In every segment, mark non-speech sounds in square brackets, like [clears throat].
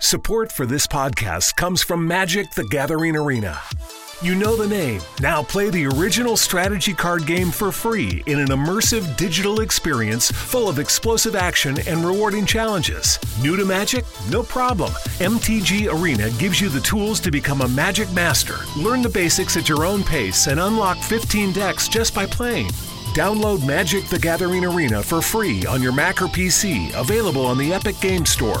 Support for this podcast comes from Magic the Gathering Arena. You know the name. Now play the original strategy card game for free in an immersive digital experience full of explosive action and rewarding challenges. New to Magic? No problem. MTG Arena gives you the tools to become a Magic Master. Learn the basics at your own pace and unlock 15 decks just by playing. Download Magic the Gathering Arena for free on your Mac or PC, available on the Epic Game Store.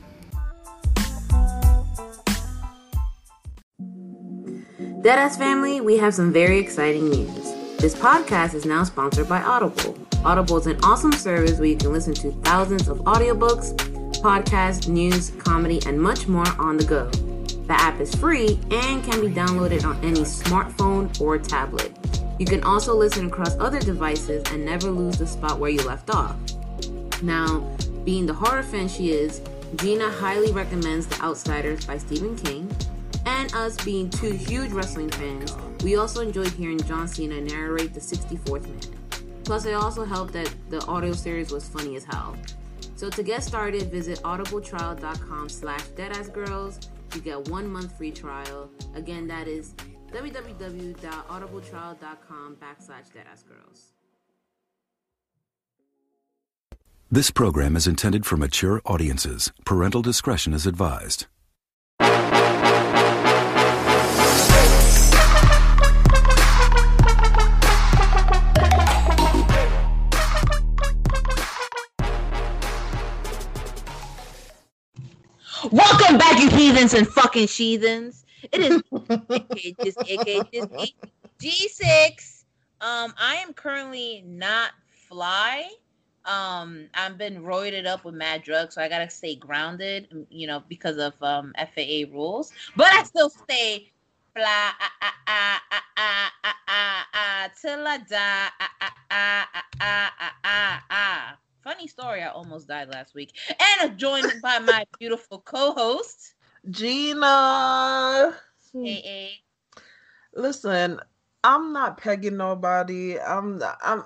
Deadass family, we have some very exciting news. This podcast is now sponsored by Audible. Audible is an awesome service where you can listen to thousands of audiobooks, podcasts, news, comedy, and much more on the go. The app is free and can be downloaded on any smartphone or tablet. You can also listen across other devices and never lose the spot where you left off. Now, being the horror fan she is, Gina highly recommends The Outsiders by Stephen King. And us being two huge wrestling fans, we also enjoyed hearing John Cena narrate the 64th man. Plus, it also helped that the audio series was funny as hell. So to get started, visit audibletrial.com slash deadassgirls. You get one month free trial. Again, that is www.audibletrial.com backslash deadassgirls. This program is intended for mature audiences. Parental discretion is advised. Welcome back, you heathens and fucking sheathens. It is G6. Um, I am currently not fly. Um, I've been roided up with mad drugs, so I gotta stay grounded, you know, because of um FAA rules. But I still stay fly till I die. Funny story, I almost died last week. And I'm joined [laughs] by my beautiful co-host, Gina. AA. Listen, I'm not pegging nobody. I'm I'm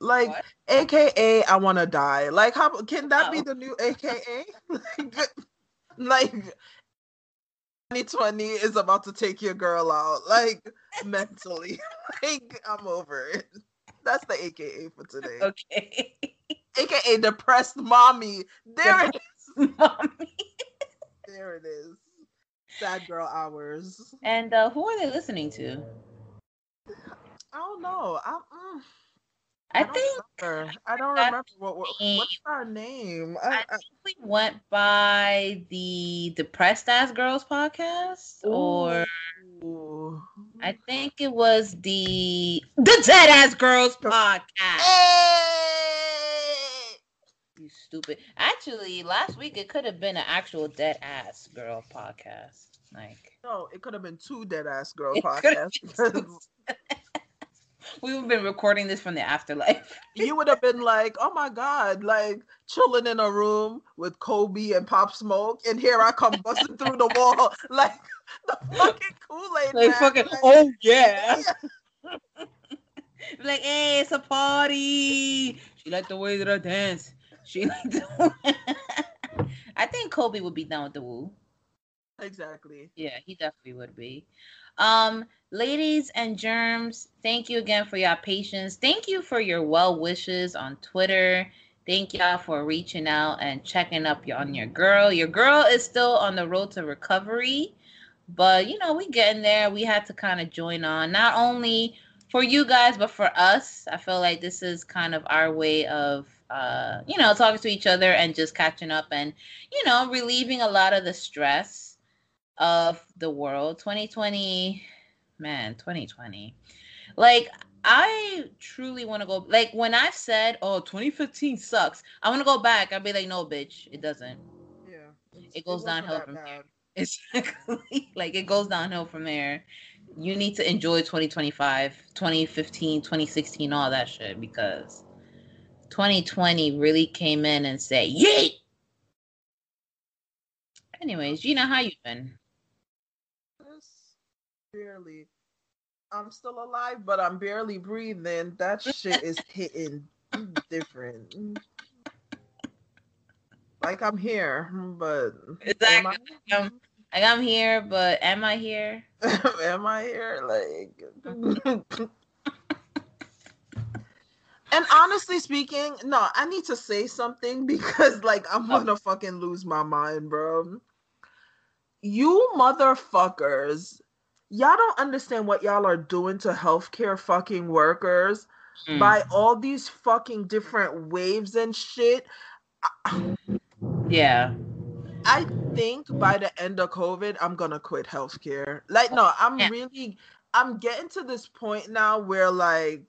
like What? AKA I want to die. Like how can that be Oh. the new AKA? [laughs] like 2020 is about to take your girl out like mentally. [laughs] like I'm over it. That's the AKA for today. Okay. AKA depressed mommy. There it is. [laughs] Mommy. There it is. Sad girl hours. And uh, who are they listening to? I don't know. I, mm, I don't think remember. I don't remember what, what what's our name. I I, I, think we went by the Depressed Ass Girls podcast, or I think it was the the Dead Ass Girls podcast. Hey! Stupid. Actually, last week it could have been an actual Dead Ass Girl podcast. Like, No, it could have been two dead ass girl [laughs] podcasts. been two. [laughs] [laughs] We've been recording this from the afterlife. you would have been like, "Oh my god!" Like chilling in a room with Kobe and Pop Smoke, and here I come busting through the wall like the fucking Kool Aid. Like fucking, like, oh yeah. like, hey, it's a party. She liked the way that I dance. She [laughs] I think Kobe would be down with the woo. Exactly. Yeah, he definitely would be. Um, ladies and germs, thank you again for your patience. Thank you for your well wishes on Twitter. Thank y'all for reaching out and checking up on your girl. Your girl is still on the road to recovery, but you know, we getting there. We had to kind of join on, not only for you guys, but for us. I feel like this is kind of our way of uh, you know, talking to each other and just catching up and, you know, relieving a lot of the stress of the world. 2020, man, 2020. Like, I truly want to go. Like, when I've said, oh, 2015 sucks, I want to go back. I'd be like, no, bitch, it doesn't. Yeah. It goes downhill from there. [laughs] Exactly. like, it goes downhill from there. You need to enjoy 2025, 2015, 2016, all that shit because 2020 really came in and said, Yeet! Anyways, Gina, how you been? barely. I'm still alive, but I'm barely breathing. That shit is [laughs] hitting different. Like I'm here, but exactly. Am I? Um, like I'm here, but am I here? [laughs] am I here? Like [laughs] And honestly speaking, no, I need to say something [laughs] because like I'm oh. gonna fucking lose my mind, bro. You motherfuckers, y'all don't understand what y'all are doing to healthcare fucking workers mm. by all these fucking different waves and shit. Yeah. I think by the end of COVID, I'm gonna quit healthcare. Like, no, I'm yeah. really I'm getting to this point now where like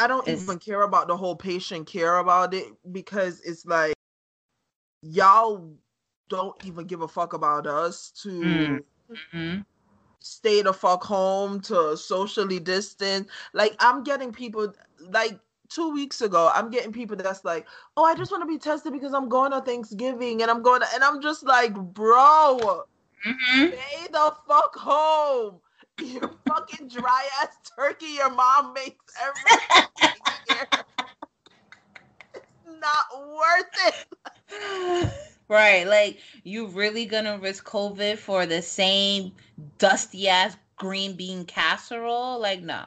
I don't it's, even care about the whole patient care about it because it's like y'all don't even give a fuck about us to mm, mm-hmm. stay the fuck home to socially distance. Like I'm getting people like two weeks ago, I'm getting people that's like, oh, I just want to be tested because I'm going to Thanksgiving and I'm going to, and I'm just like, bro, mm-hmm. stay the fuck home your fucking dry ass turkey your mom makes every year. It's not worth it. Right. Like you really gonna risk COVID for the same dusty ass green bean casserole? Like no.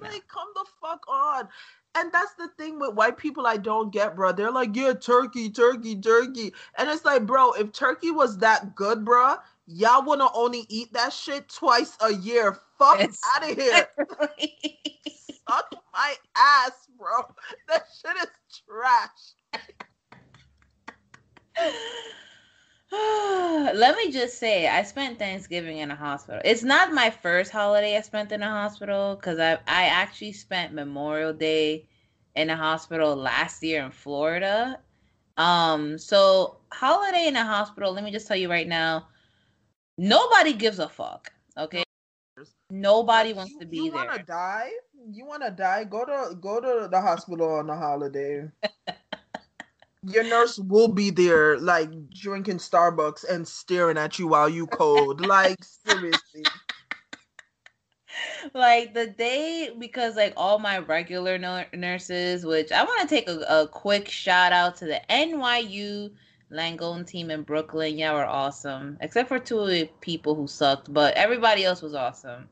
Like come the fuck on. And that's the thing with white people I don't get, bro. They're like, yeah, turkey, turkey, turkey. And it's like, bro, if turkey was that good, bro, y'all want to only eat that shit twice a year. Fuck out of here. Suck my ass, bro. That shit is trash. [sighs] Let me just say, I spent Thanksgiving in a hospital. It's not my first holiday I spent in a hospital because I I actually spent Memorial Day in a hospital last year in Florida. Um, so holiday in a hospital. Let me just tell you right now, Nobody gives a fuck. Okay. Nobody wants you, to be you there. You wanna die? You wanna die? Go to go to the hospital on a holiday. [laughs] Your nurse will be there, like drinking Starbucks and staring at you while you code. like seriously. [laughs] Like the day, because like all my regular nurses, which I want to take a, a quick shout out to the NYU Langone team in Brooklyn, yeah, were awesome. Except for two people who sucked, but everybody else was awesome.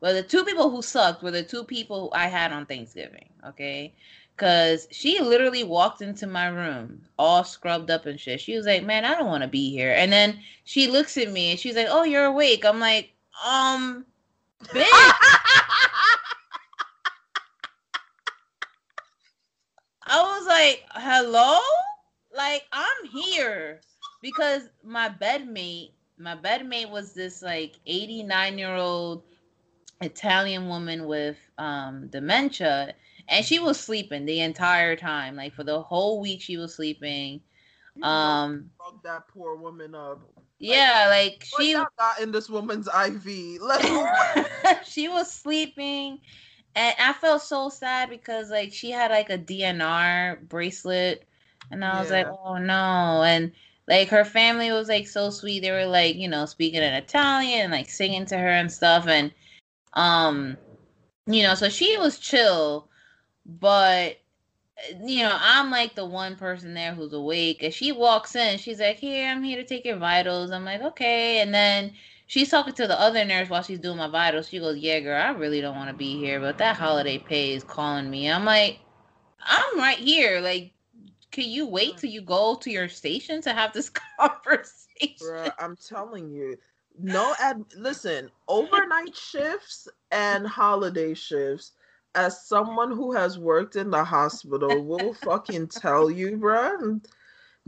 But the two people who sucked were the two people I had on Thanksgiving, okay? Cause she literally walked into my room all scrubbed up and shit. She was like, Man, I don't want to be here. And then she looks at me and she's like, Oh, you're awake. I'm like, um, bitch. [laughs] I was like, hello? Like I'm here because my bedmate, my bedmate was this like 89 year old Italian woman with um dementia and she was sleeping the entire time. Like for the whole week she was sleeping. Um that poor woman up? Yeah like, she got in this woman's iv [laughs] [laughs] she was sleeping And I felt so sad because like she had like a DNR bracelet, and I was like, oh no, and like her family was like so sweet. They were like, you know, speaking in Italian and like singing to her and stuff, and um, you know, so she was chill, but you know, I'm like the one person there who's awake. And she walks in, she's like, Here, I'm here to take your vitals. I'm like, Okay. And then she's talking to the other nurse while she's doing my vitals. She goes, Yeah, girl, I really don't want to be here, but that holiday pay is calling me. I'm like, I'm right here. Like, can you wait till you go to your station to have this [laughs] conversation? Bruh, I'm telling you. No ad listen, overnight shifts and holiday shifts. As someone who has worked in the hospital, will fucking tell you, bruh.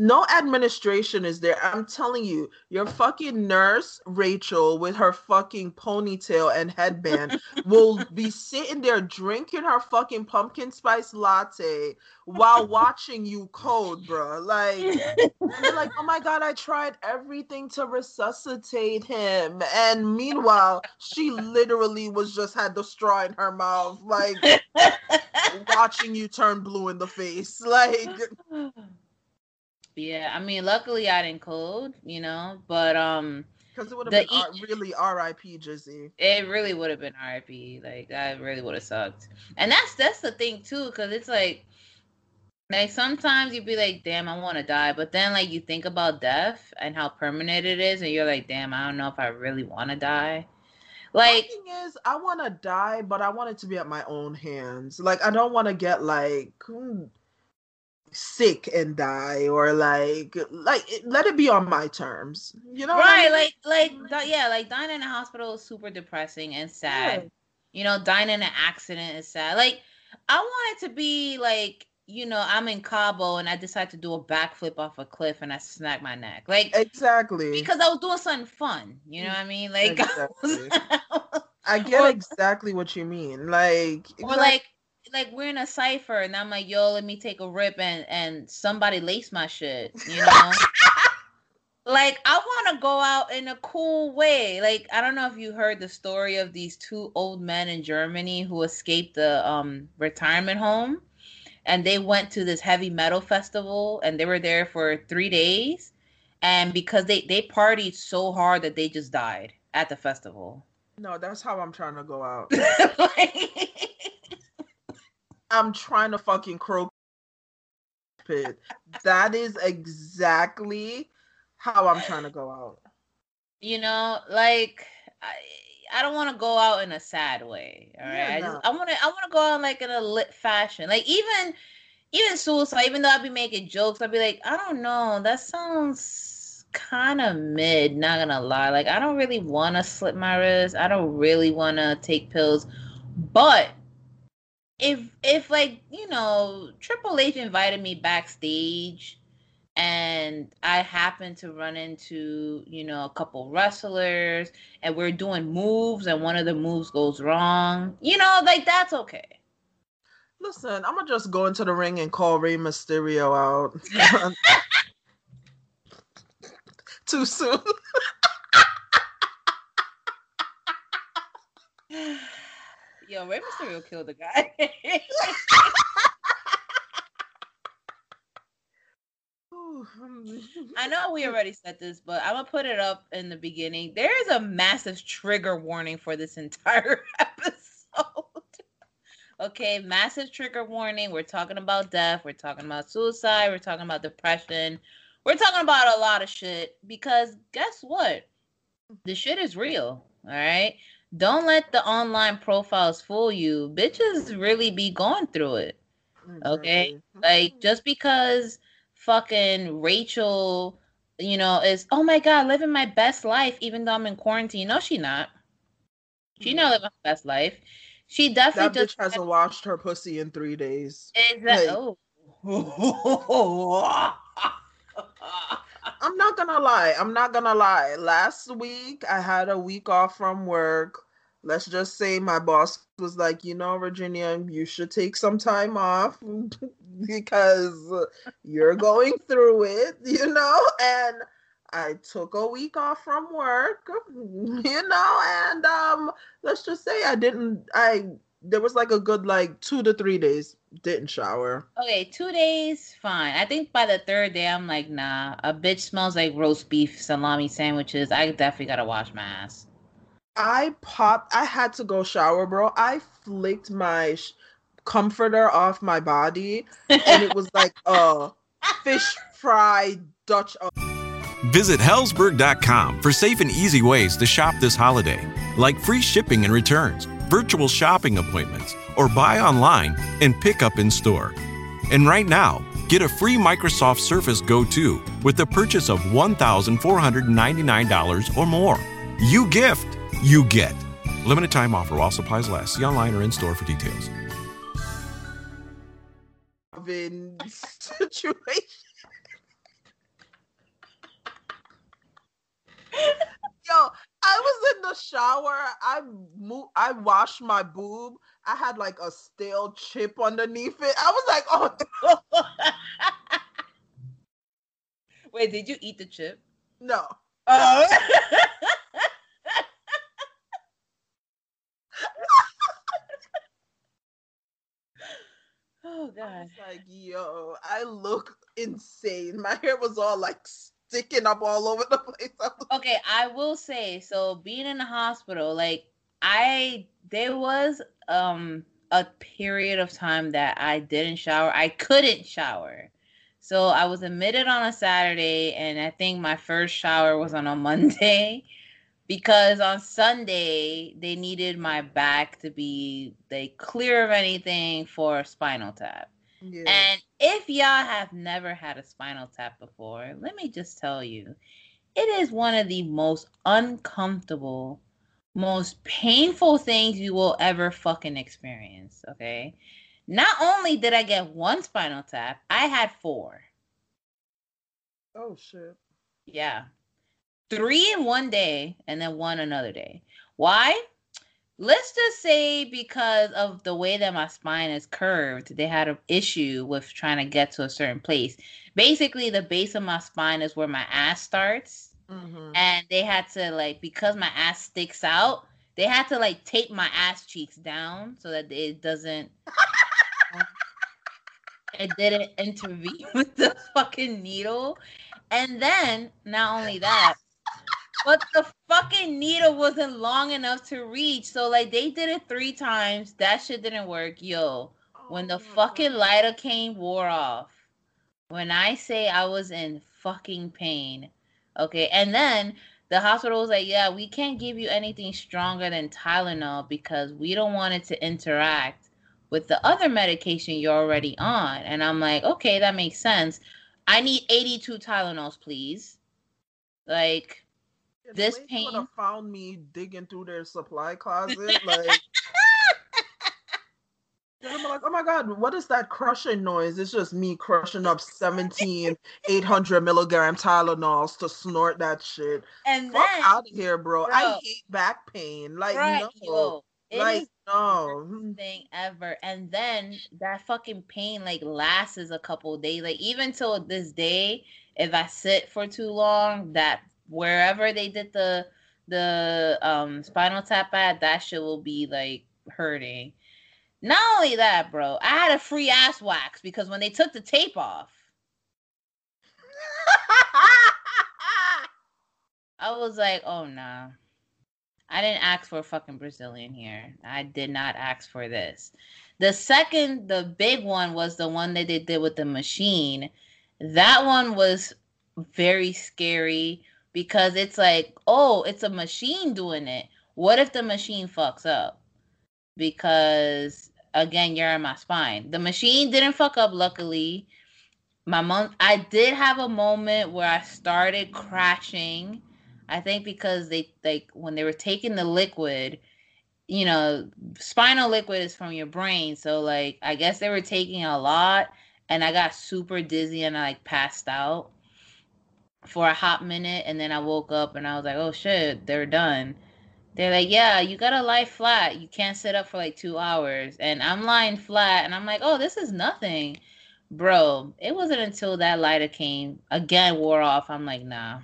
No administration is there. I'm telling you, your fucking nurse, Rachel, with her fucking ponytail and headband, will [laughs] be sitting there drinking her fucking pumpkin spice latte while watching you code, bruh. Like, you're like, oh my god, I tried everything to resuscitate him. And meanwhile, she literally was just had the straw in her mouth, like [laughs] watching you turn blue in the face. Like, yeah, I mean, luckily I didn't code, you know, but um, because it would have been R- really R.I.P. Jizzy. it really would have been RIP. Like that really would have sucked. And that's that's the thing too, because it's like, like sometimes you'd be like, damn, I want to die, but then like you think about death and how permanent it is, and you're like, damn, I don't know if I really want to die. Like, the thing is, I want to die, but I want it to be at my own hands. Like, I don't want to get like hmm, sick and die, or like, like let it be on my terms. You know, what I right? mean? Like, like yeah, like dying in a hospital is super depressing and sad. Yeah. You know, dying in an accident is sad. Like, I want it to be like, you know, I'm in Cabo and I decide to do a backflip off a cliff and I snag my neck. Like, exactly. because I was doing something fun. You know what I mean? Like, [laughs] Exactly. I get Or- exactly what you mean. Like, or exact- like, like we're in a cipher and I'm like, yo, let me take a rip and and somebody lace my shit. You know. [laughs] like I want to go out in a cool way. Like I don't know if you heard the story of these two old men in Germany who escaped the um retirement home and they went to this heavy metal festival and they were there for 3 days and because they they partied so hard that they just died at the festival. no, that's how I'm trying to go out. [laughs] [laughs] Like- I'm trying to fucking crow pit. That is exactly how I'm trying to go out. you know like i i don't want to go out in a sad way all right Yeah, i no. just i want to i want to go out like in a lit fashion like even even suicide even though i'd be making jokes i'd be like i don't know that sounds kind of mid not gonna lie like i don't really want to slip my wrist i don't really want to take pills but if if like you know triple h invited me backstage and I happen to run into, you know, a couple wrestlers and we're doing moves and one of the moves goes wrong, you know, like that's okay. Listen, I'm gonna just go into the ring and call Rey Mysterio out. [laughs] Too soon. [laughs] Yo, Rey Mysterio killed the guy. [laughs] I know we already said this, but I'm gonna put it up in the beginning. There is a massive trigger warning for this entire [laughs] episode. okay, massive trigger warning. We're talking about death. We're talking about suicide. We're talking about depression. We're talking about a lot of shit because guess what? The shit is real. All right. Don't let the online profiles fool you. Bitches really be going through it. Okay. Mm-hmm. Like mm-hmm. just because fucking Rachel, you know, is oh my god, living my best life even though I'm in quarantine. No, she not. She not mm-hmm. living her best life. She that definitely bitch just hasn't washed her pussy in three days. Exactly. like- Oh. [laughs] [laughs] I'm not gonna lie. I'm not gonna lie. Last week I had a week off from work. Let's just say my boss was like, you know, Virginia, you should take some time off [laughs] because you're going through it, [laughs] you know? And I took a week off from work, [laughs] you know, and um let's just say I didn't I there was like a good like two to three days didn't shower. Okay, two days, fine. I think by the third day, I'm like, nah. A bitch smells like roast beef salami sandwiches. I definitely gotta wash my ass. I popped. I had to go shower, bro. I flicked my sh- comforter off my body, and it was [laughs] like a fish fry Dutch. Visit Hellsberg.com for safe and easy ways to shop this holiday, like free shipping and returns, virtual shopping appointments, or buy online and pick up in store. And right now, get a free Microsoft Surface Go 2 with the purchase of $1,499 or more. You gift, you get. Limited time offer while supplies last. See online or in store for details. [laughs] Situation. Yo, I was in the shower. I mo- I washed my boob. I had like a stale chip underneath it. I was like, oh [laughs] Wait, did you eat the chip? no. Oh. [laughs] oh I god. was like, yo, I look insane. My hair was all like sticking up all over the place. [laughs] Okay, I will say so being in the hospital, like I there was um a period of time that I didn't shower. I couldn't shower. So I was admitted on a Saturday and I think my first shower was on a [laughs] Monday because on Sunday they needed my back to be they clear of anything for spinal tap. And if y'all have never had a spinal tap before, let me just tell you, it is one of the most uncomfortable, most painful things you will ever fucking experience. Okay. Not only did I get one spinal tap, I had four. oh shit. Yeah. Three in one day and then one another day. Why? Let's just say because of the way that my spine is curved, they had an issue with trying to get to a certain place. Basically, the base of my spine is where my ass starts. Mhm. And they had to, like, because my ass sticks out, they had to, like, tape my ass cheeks down so that it doesn't. [laughs] it didn't intervene [laughs] with the fucking needle. And then, not only that, but the fucking needle wasn't long enough to reach. So like they did it three times. That shit didn't work. Yo, oh when the Oh fucking God. lidocaine wore off, when I say I was in fucking pain, okay, and then the hospital was like, yeah, we can't give you anything stronger than Tylenol because we don't want it to interact with the other medication you're already on. And I'm like, okay, that makes sense. I need 82 Tylenols, please. Like, this you would pain- have found me digging through their supply closet, [laughs] like. I'm like, oh my god, what is that crushing noise? It's just me crushing up 17 800 milligram Tylenols to snort that shit. and Fuck then, out of here, bro. I hate back pain. Like, right, no. yo, like, no. thing ever. And then that fucking pain like lasts a couple days. Like even till this day, if I sit for too long, that wherever they did the the um spinal tap at, that shit will be like hurting. Not only that, bro, I had a free ass wax because when they took the tape off, [laughs] I was like, oh no. I didn't ask for a fucking Brazilian here. I did not ask for this. The second, the big one was the one that they did with the machine. That one was very scary because it's like, oh, it's a machine doing it. What if the machine fucks up? Because again, you're in my spine. The machine didn't fuck up, luckily. My mom, I did have a moment where I started crashing. I think because they like when they were taking the liquid, you know, spinal liquid is from your brain. So like I guess they were taking a lot and I got super dizzy and I like passed out for a hot minute and then I woke up and I was like, "Oh shit, they're done." They're like, "Yeah, you got to lie flat. You can't sit up for like 2 hours." And I'm lying flat and I'm like, "Oh, this is nothing." Bro, it wasn't until that lidocaine again wore off. I'm like, "Nah.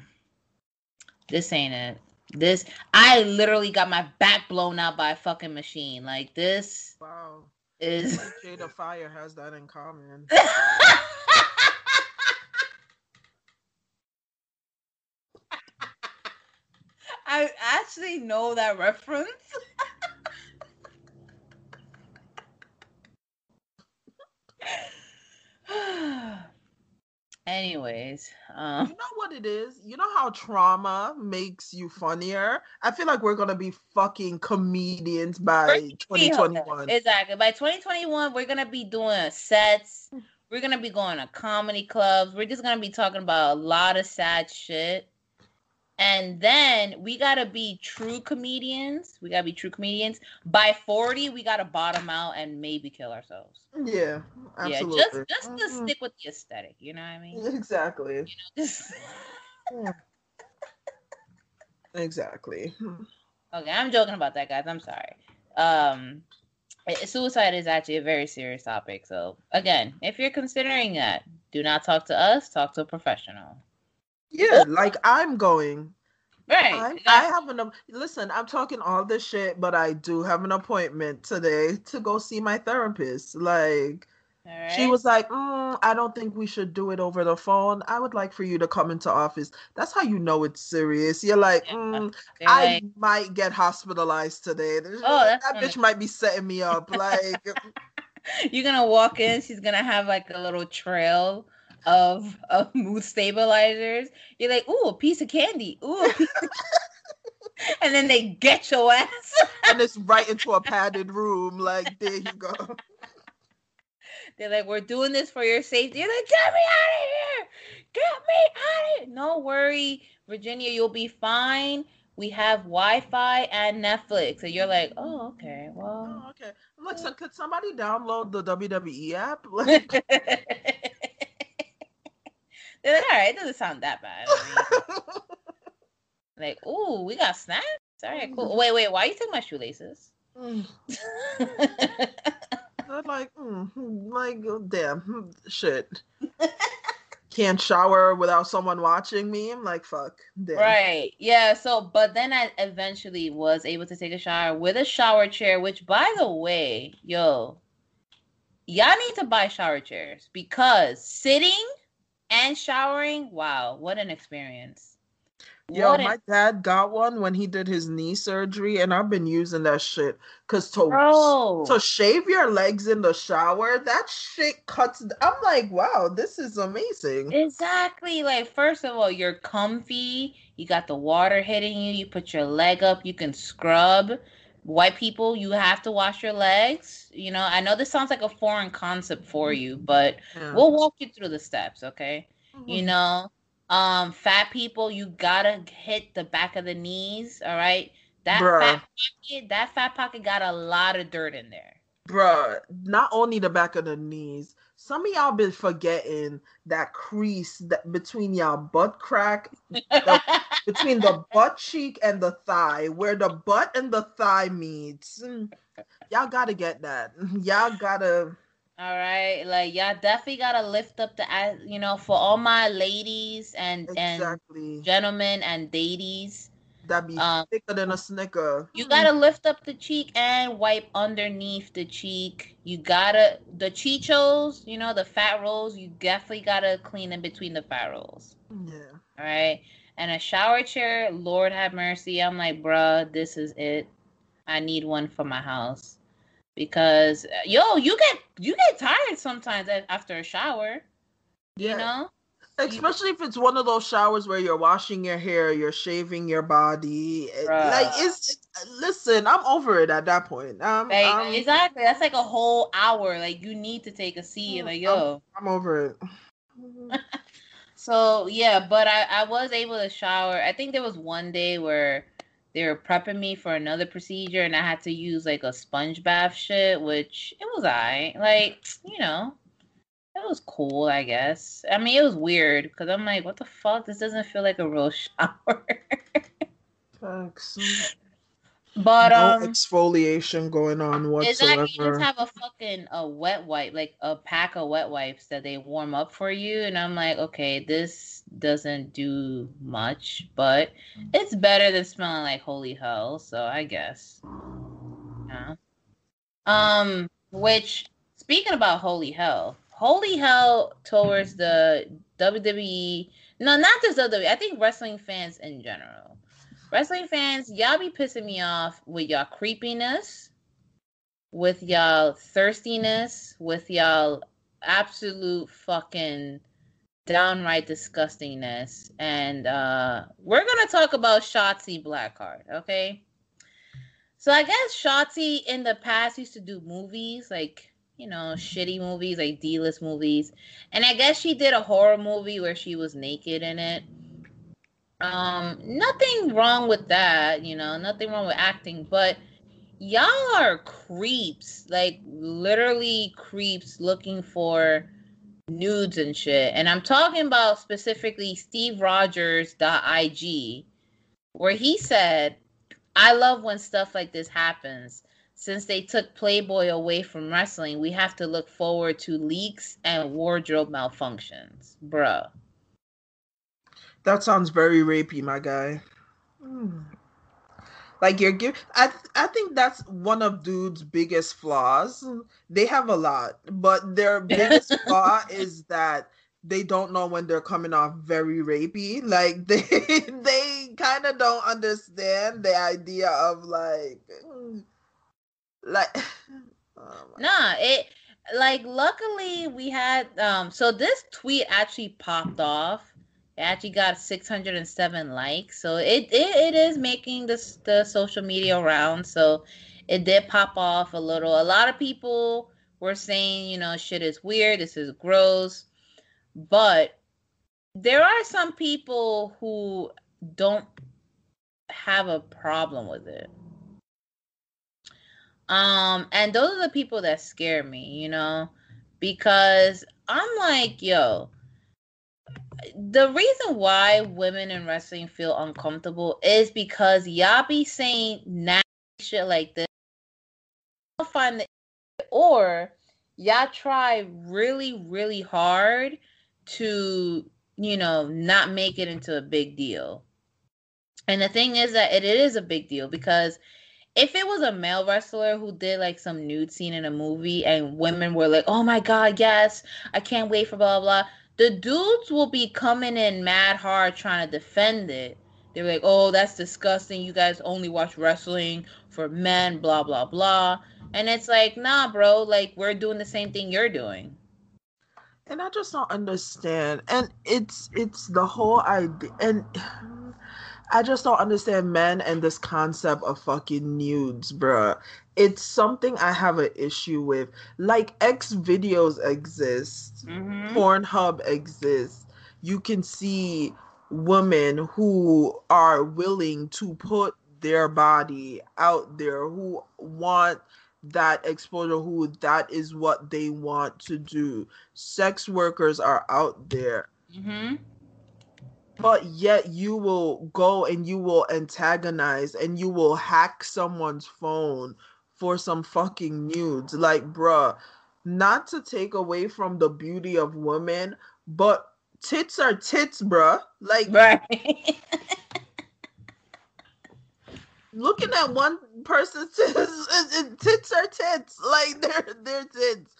This ain't it." This I literally got my back blown out by a fucking machine. Like this Wow. is Shade of Fire has that in common. [laughs] I actually know that reference. [laughs] Anyways, um, You know what it is? You know how trauma makes you funnier? I feel like we're gonna be fucking comedians by 2021. Exactly. By 2021, we're gonna be doing sets. We're gonna be going to comedy clubs. We're just gonna be talking about a lot of sad shit. And then we gotta be true comedians. We gotta be true comedians. By 40, we gotta bottom out and maybe kill ourselves. Yeah, absolutely. Yeah, just just to Mhm. stick with the aesthetic, you know what I mean? [laughs] Exactly. Just- [laughs] Exactly. Okay, I'm joking about that, guys. I'm sorry. Um, eh, suicide is actually a very serious topic. So, again, if you're considering that, do not talk to us. Talk to a professional. Yeah, like I'm going. Right. I'm, I have an listen. I'm talking all this shit, but I do have an appointment today to go see my therapist. Like, All she was like, mm, "I don't think we should do it over the phone. I would like for you to come into office." That's how you know it's serious. You're like, mm, They're I like, might get hospitalized today. Oh, that bitch might be setting me up. [laughs] Like, you're gonna walk in. She's gonna have like a little trail of of mood stabilizers. You're like, ooh, a piece of candy. Ooh, of... [laughs] and then they get your ass. and it's right into a padded room. Like, there you go. They're like, we're doing this for your safety. You're like, get me out of here! Get me out of here! No worry, Virginia, you'll be fine. We have Wi-Fi and Netflix. And you're like, oh, okay, well. Oh, okay. Like, so could somebody download the WWE app? [laughs] Like, They're like, all right, it doesn't sound that bad. I mean, [laughs] like, ooh, we got snacks? All right, cool. Wait, wait, why are you take my shoelaces? mm. [laughs] They're like, mm, like, oh, damn, hmm, shit. [laughs] Can't shower without someone watching me. I'm like, fuck. Damn. Right. Yeah. So, but then I eventually was able to take a shower with a shower chair, which, by the way, yo, y'all need to buy shower chairs because sitting and showering, wow, what an experience. Yo, What an- my dad got one when he did his knee surgery, and I've been using that shit. Cause to Bro. to shave your legs in the shower, that shit cuts. I'm like, wow, this is amazing. Exactly. Like, first of all, you're comfy. You got the water hitting you. You put your leg up. You can scrub. White people, you have to wash your legs. You know, I know this sounds like a foreign concept for you, but Yeah. we'll walk you through the steps, okay? You Mhm. know, um, fat people, you gotta hit the back of the knees. All right, that Bruh. fat pocket, that fat pocket got a lot of dirt in there. Bruh, not only the back of the knees, some of y'all been forgetting that crease that between y'all butt crack, the- [laughs] between the butt cheek and the thigh, where the butt and the thigh meets. Mm, Y'all gotta get that. [laughs] Y'all gotta. All right, like y'all definitely gotta lift up the, ass- you know, for all my ladies and Exactly. and gentlemen and ladies, That be um, thicker than a snicker. you gotta lift up the cheek and wipe underneath the cheek. You gotta the chichos, you know, the fat rolls. You definitely gotta clean in between the fat rolls. Yeah. All right. And a shower chair, Lord have mercy. I'm like, bruh, this is it. I need one for my house. Because yo, you get you get tired sometimes after a shower, Yeah. you know? Especially if it's one of those showers where you're washing your hair, you're shaving your body. it- Like it's listen, I'm over it at that point. Um, Like I'm, exactly. That's like a whole hour. Like you need to take a seat. Like, yo. I'm over it. [laughs] So yeah, but I, I was able to shower. I think there was one day where they were prepping me for another procedure and I had to use like a sponge bath shit, which it was I like, you know, it was cool, I guess. I mean, it was weird because I'm like, what the fuck? This doesn't feel like a real [laughs] shower. But no um, exfoliation going on whatsoever. Exactly. You just have a fucking a wet wipe, like a pack of wet wipes that they warm up for you, and I'm like, okay, this doesn't do much, but it's better than smelling like holy hell. So I guess. Yeah. Um. Which, speaking about holy hell, holy hell towards the WWE. No, not just WWE. I think wrestling fans in general wrestling fans, y'all be pissing me off with y'all creepiness, with y'all thirstiness, with y'all absolute fucking downright disgustingness. And uh we're gonna talk about Shotzi Blackheart, okay? So I guess Shotzi in the past used to do movies like you know, shitty movies, like D list movies. And I guess she did a horror movie where she was naked in it. Um nothing wrong with that you know nothing wrong with acting but y'all are creeps like literally creeps looking for nudes and shit. And i'm talking about specifically steve rogers.ig where he said i love when stuff like this happens since they took playboy away from wrestling we have to look forward to leaks and wardrobe malfunctions bruh that sounds very rapey, my guy. Hmm. Like you're give I I think that's one of dude's biggest flaws. They have a lot, but their [laughs] biggest flaw is that they don't know when they're coming off very rapey. Like [laughs] they they kind of don't understand the idea of like like [laughs] oh nah it like luckily we had um so this tweet actually popped off it actually got 607 likes, so it, it it is making this the social media round. So it did pop off a little. A lot of people were saying, you know, shit is weird. This is gross, but there are some people who don't have a problem with it. Um, and those are the people that scare me, you know, because I'm like, yo, the reason why women in wrestling feel uncomfortable is because y'all be saying nasty shit like this. Find the or y'all try really, really hard to, you know, not make it into a big deal. And the thing is that it, it is a big deal because if it was a male wrestler who did like some nude scene in a movie and women were like, oh my God, yes, I can't wait for blah, blah, blah the dudes will be coming in mad hard trying to defend it. They're like, oh, that's disgusting. You guys only watch wrestling for men, blah, blah, blah. And it's like, nah, bro, like, we're doing the same thing you're doing. And I just don't understand. And it's it's the whole idea and I just don't understand men and this concept of fucking nudes, bruh. It's something I have an issue with. Like X videos exist, mm-hmm. Pornhub exists. You can see women who are willing to put their body out there, who want that exposure, who that is what they want to do. Sex workers are out there. Mm-hmm but yet you will go and you will antagonize and you will hack someone's phone for some fucking nudes. Like, bruh, not to take away from the beauty of women, but tits are tits, bruh. Like, right. [laughs] looking at one person's tits, [laughs] tits are tits. Like, they're, they're tits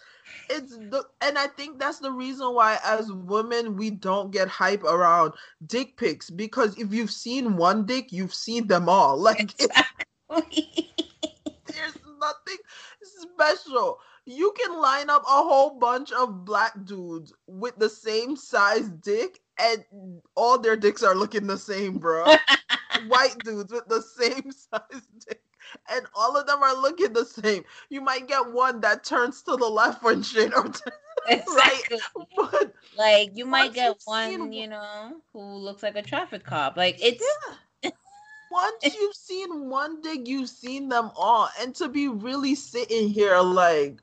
it's the and I think that's the reason why as women we don't get hype around dick pics because if you've seen one dick, you've seen them all. [laughs] Like exactly. [laughs] there's nothing special. You can line up a whole bunch of black dudes with the same size dick and all their dicks are looking the same, bro. [laughs] White dudes with the same size dick and all of them are looking the same. You might get one that turns to the left and shit, or to, [laughs] exactly. right. But like you might get one, seen... you know, who looks like a traffic cop. Like it's. Yeah. Once [laughs] you've seen one dig, you've seen them all, and to be really sitting here like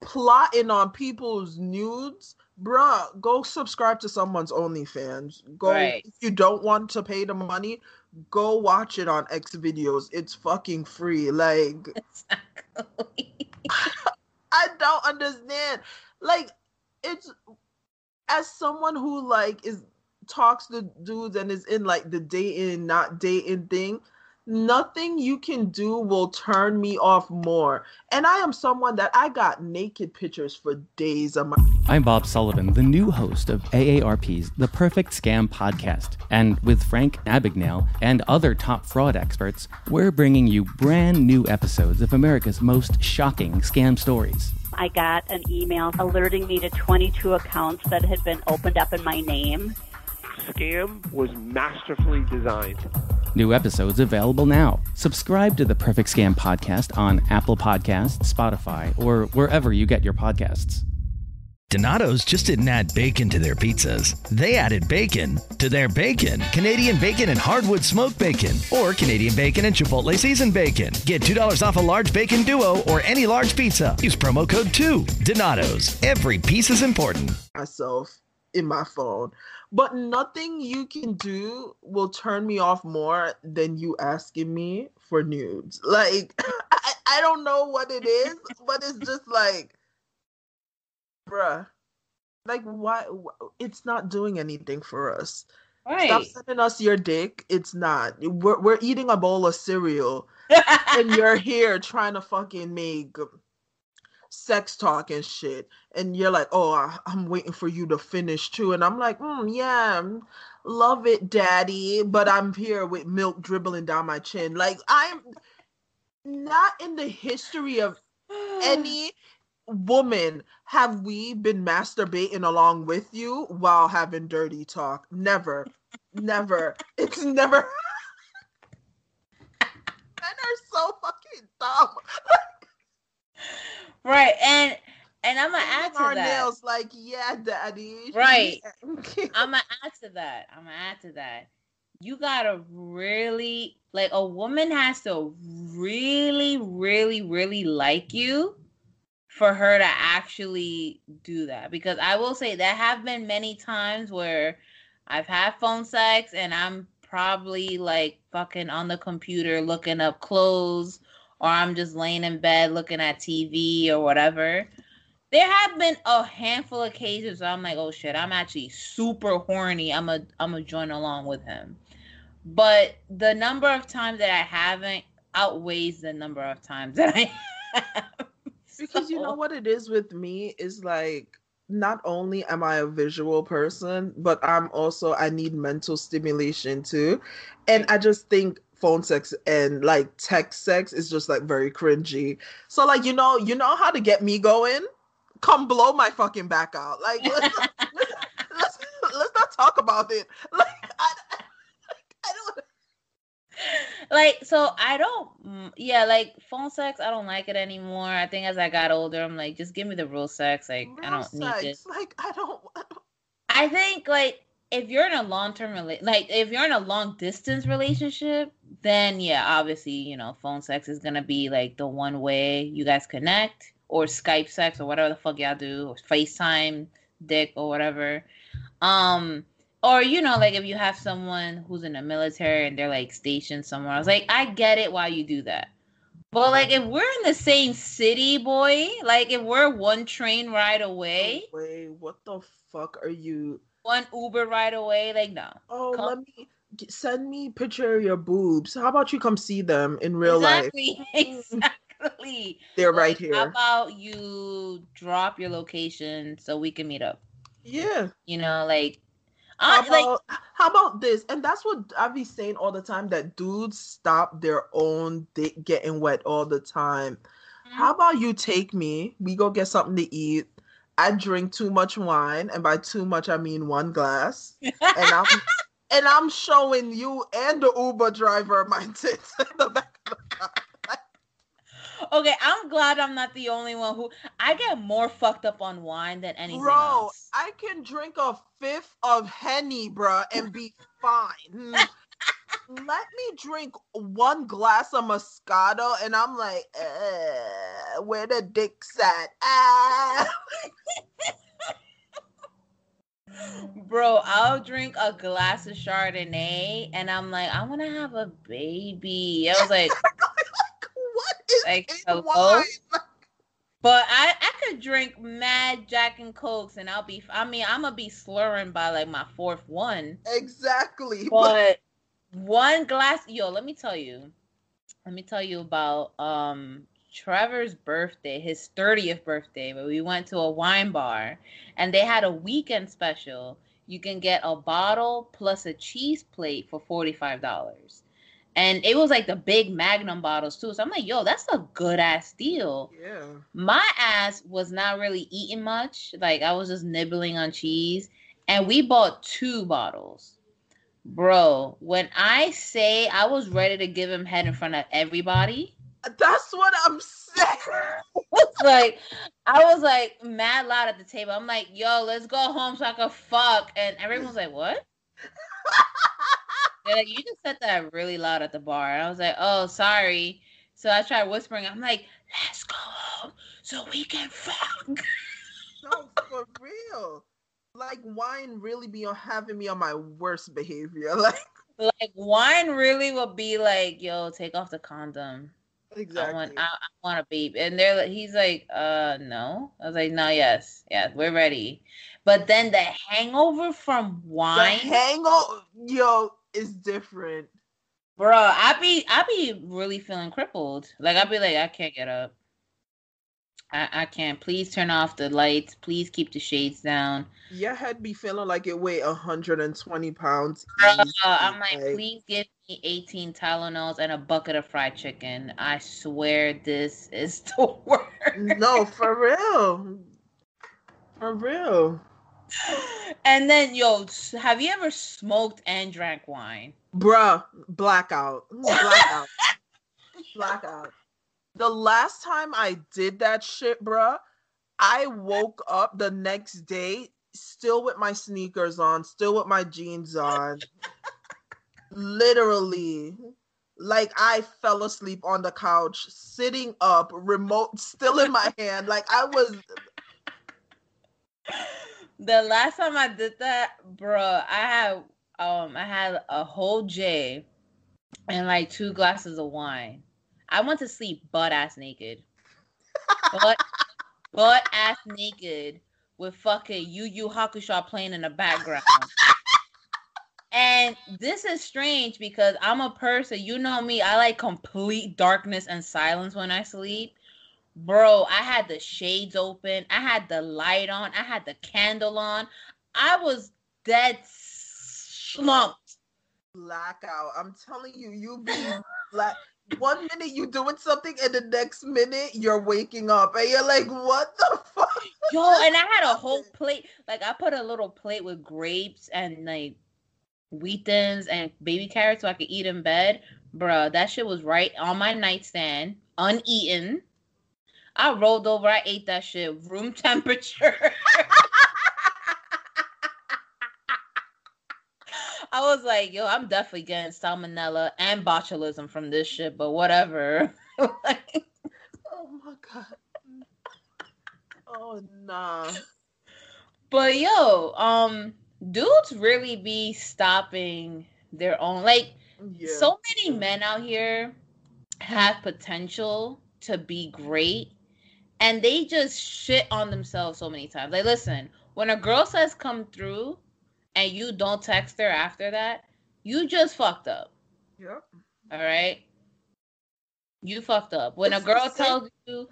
plotting on people's nudes bruh, go subscribe to someone's OnlyFans. Go Right. if you don't want to pay the money, go watch it on X videos. It's fucking free. Like [laughs] Exactly. I don't understand. Like it's as someone who like is talks to dudes and is in like the dating not dating thing, nothing you can do will turn me off more. And I am someone that I got naked pictures for days of my I'm Bob Sullivan, the new host of AARP's The Perfect Scam podcast. And with Frank Abagnale and other top fraud experts, we're bringing you brand new episodes of America's most shocking scam stories. I got an email alerting me to 22 accounts that had been opened up in my name. Scam was masterfully designed. New episodes available now. Subscribe to the Perfect Scam podcast on Apple Podcasts, Spotify, or wherever you get your podcasts. Donato's just didn't add bacon to their pizzas. They added bacon to their bacon. Canadian bacon and hardwood smoked bacon, or Canadian bacon and Chipotle seasoned bacon. Get $2 off a large bacon duo or any large pizza. Use promo code 2. Donato's. Every piece is important. myself in my phone. But nothing you can do will turn me off more than you asking me for nudes. Like [laughs] I, I don't know what it is, but it's just like bruh. Like why wh- it's not doing anything for us. Stop sending us your dick. It's not. We're we're eating a bowl of cereal [laughs] and you're here trying to fucking make sex talk and shit and you're like oh I, i'm waiting for you to finish too and i'm like mm, yeah mm, love it daddy but i'm here with milk dribbling down my chin. Like i'm not in the history of any [sighs] woman have we been masturbating along with you while having dirty talk. Never never [laughs] it's never [laughs] men are so fucking dumb [laughs] right. And and I'm gonna add to that. nails like yeah daddy [laughs] Right. [laughs] I'm gonna add to that. I'm gonna add to that. You gotta really like a woman has to really, really, really like you for her to actually do that. Because I will say there have been many times where I've had phone sex and I'm probably like fucking on the computer looking up clothes or I'm just laying in bed looking at TV or whatever there have been a handful of cases where I'm like, oh shit, I'm actually super horny. I'm a I'm a join along with him. But the number of times that I haven't outweighs the number of times that I have. [laughs] because you know what it is with me is like not only am I a visual person, but I'm also I need mental stimulation too. And I just think phone sex and like text sex is just like very cringy. So like you know, you know how to get me going? Come blow my fucking back out. Like let's let's, [laughs] let's, let's not talk about it. Like I, I don't like so I don't mm, yeah, like phone sex, I don't like it anymore. I think as I got older, I'm like, just give me the real sex. Like I don't need it. sex. Like I don't I think like if you're in a long term rela- like if you're in a long distance relationship, then yeah, obviously, you know, phone sex is gonna be like the one way you guys connect, or Skype sex or whatever the fuck y'all do, or FaceTime dick or whatever. Um or you know, like if you have someone who's in the military and they're like stationed somewhere, I was like, I get it why you do that. But like if we're in the same city, boy, like if we're one train ride away, Wait, what the fuck are you? One Uber right away. Like no. Oh, Come- let me send me picture of your boobs. How about you come see them in real life? exactly. [laughs] Exactly. They're Like, right here. How about you drop your location so we can meet up? yeah. You know, like, How I, like how about this? And that's what I be saying all the time that dudes stop their own dick getting wet all the time. How mm-hmm. about you take me? We go get something to eat. I drink too much wine, and by too much I mean one glass. [laughs] And I'm and I'm showing you and the Uber driver my [laughs] tits in the back of the car. okay, I'm glad I'm not the only one who I get more fucked up on wine than anything Bro, else. I can drink a fifth of Henny, bruh, and be fine. [laughs] Let me drink one glass of Moscato, and I'm like, uh, where the dick's at? Ah. [laughs] Bro, I'll drink a glass of Chardonnay and I'm like, I want to have a baby. I was [laughs] like, what is like, in hello? wine? But I, I could drink mad Jack and Cokes and I'll be, I mean, I'm going to be slurring by like my fourth one. Exactly. [laughs] But one glass, yo, let me tell you, let me tell you about um Trevor's birthday, his 30th birthday, where we went to a wine bar and they had a weekend special. You can get a bottle plus a cheese plate for $45. And it was like the big magnum bottles too. So I'm like, yo, that's a good ass deal. yeah. My ass was not really eating much. Like I was just nibbling on cheese. And we bought two bottles. Bro, when I say I was ready to give him head in front of everybody, That's what I'm saying. [laughs] like I was like mad loud at the table. I'm like, yo, let's go home so I can fuck. And everyone's like, what? They're like, you just said that really loud at the bar. And I was like, oh, sorry. So I tried whispering. I'm like, let's go home so we can fuck. no, for real. Like wine really be on having me on my worst behavior. [laughs] Like Like wine really will be like, yo, take off the condom. exactly. I want, I, I want a baby. And they're like, he's like, uh, no. I was like, no, yes, yes, we're ready. But then the hangover from the wine, hangover, yo, is different. bro. I be, I be really feeling crippled. Like I'd be like, I can't get up. I, I can't. Please turn off the lights. Please keep the shades down. Your head be feeling like it weigh 120 pounds. I'm like, please give me 18 Tylenols and a bucket of fried chicken. I swear this is [laughs] the worst. No, for real. For real. And then, yo, have you ever smoked and drank wine? Bruh, blackout. Blackout. [laughs] blackout. The last time I did that shit, bruh, I woke up the next day still with my sneakers on, still with my jeans on. Literally. Like I fell asleep on the couch, sitting up, remote still in my hand. Like I was The last time I did that, bruh, I had um I had a whole J and like two glasses of wine. I went to sleep butt ass naked. butt [laughs] butt ass naked with fucking Yu Yu Hakusho playing in the background. And this is strange because I'm a person, you know me, I like complete darkness and silence when I sleep. Bro, I had the shades open, I had the light on, I had the candle on. I was dead slumped. blackout. I'm telling you, you be like one minute you doing something and the next minute you're waking up and you're like, what the fuck? Yo, and I had a whole plate. Like I put a little plate with grapes and like wheat thins and baby carrots so I could eat in bed. Bruh, that shit was right on my nightstand, uneaten. I rolled over, I ate that shit room [laughs] temperature. [laughs] I was like, yo, I'm definitely getting salmonella and botulism from this shit, but whatever. [laughs] Like, Oh my god. Oh nah. But yo, um, dudes really be stopping their own. Like, Yeah. so many men out here have potential to be great, and they just shit on themselves so many times. Like, listen, when a girl says come through, and you don't text her after that, you just fucked up. Yep. All right. You fucked up. When a girl tells you,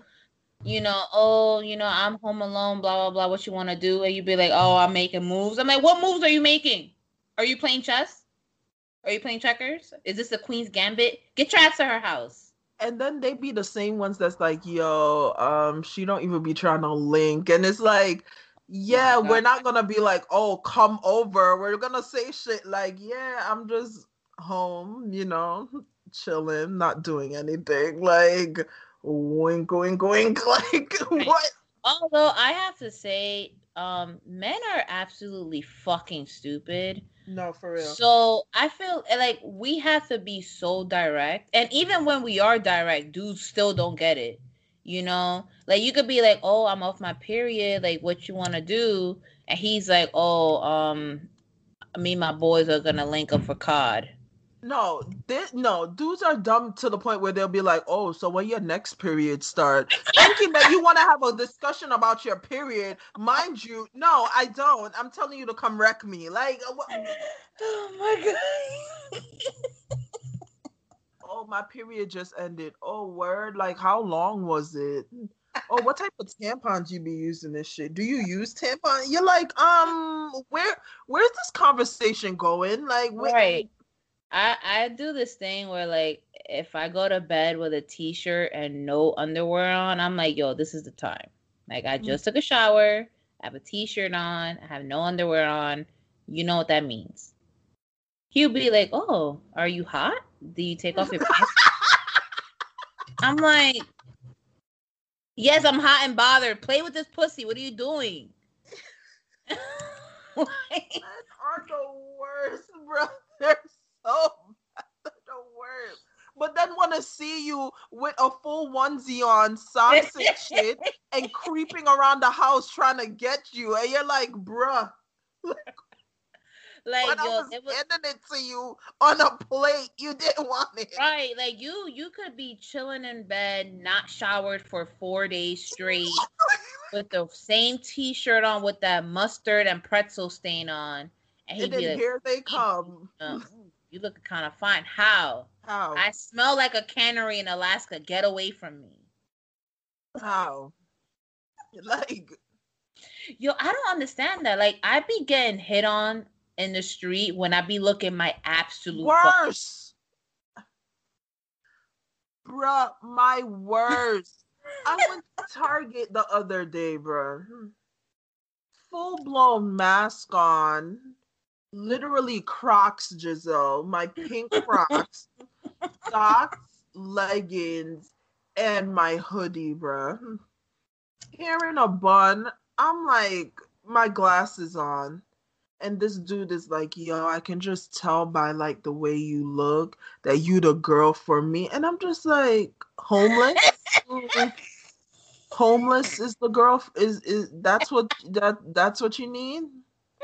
you know, oh, you know, I'm home alone, blah blah blah. What you want to do? And you be like, oh, I'm making moves. I'm like, what moves are you making? Are you playing chess? Are you playing checkers? Is this the Queen's Gambit? Get your ass to her house. And then they be the same ones that's like, yo, um, she don't even be trying to link. And it's like, yeah, we're not gonna be like, oh, come over. We're gonna say shit like, yeah, I'm just home, you know, chilling, not doing anything. Like, wink, wink, wink. [laughs] Like, what? Although I have to say, um, men are absolutely fucking stupid. No, for real. So I feel eh, like we have to be so direct, and even when we are direct, dudes still don't get it. You know, like you could be like, "Oh, I'm off my period. Like, what you want to do?" And he's like, "Oh, um, me and my boys are gonna link up for COD." No, this, no, dudes are dumb to the point where they'll be like, "Oh, so when your next period start?" Thinking that you want to have a discussion about your period, mind you, no, I don't. I'm telling you to come wreck me. Like, what? [laughs] oh my god. [laughs] oh, my period just ended. Oh, word. Like, how long was it? Oh, what type of tampons you be using this shit? Do you use tampon? You're like, um, where, where's this conversation going? Like, where, right. I I do this thing where like if I go to bed with a t-shirt and no underwear on, I'm like, yo, this is the time. Like I just took a shower, I have a t-shirt on, I have no underwear on. You know what that means. He'll be like, "Oh, are you hot? Do you take off your pants?" I'm like, "Yes, I'm hot and bothered. Play with this pussy. What are you doing?" [laughs] like, are the worst, brother [laughs] so the worst. But then want to see you with a full onesie on, socks and [laughs] shit, and creeping around the house trying to get you, and you're like, bruh. Like, when yo, I was handing it to you on a plate, you didn't [laughs] want it. right? Like you, you could be chilling in bed, not showered for four days straight, [laughs] with the same T-shirt on with that mustard and pretzel stain on, and, and then like, here they come. Uh, [laughs] you look kind of fine. How? How? I smell like a cannery in Alaska. Get away from me. How? Like, yo, I don't understand that. Like, I be getting hit on in the street when I be looking my absolute worst. Bruh, my worst. I [laughs] went to Target the other day, bruh. Full blown mask on, literally Crocs, Giselle. My pink Crocs, [laughs] socks, leggings, and my hoodie, bruh. Hair in a bun. I'm like, my glasses on and this dude is like, yo, I can just tell by like the way you look that you the girl for me. And I'm just like, homeless? [laughs] homeless is the girl is is that's what that that's what you need?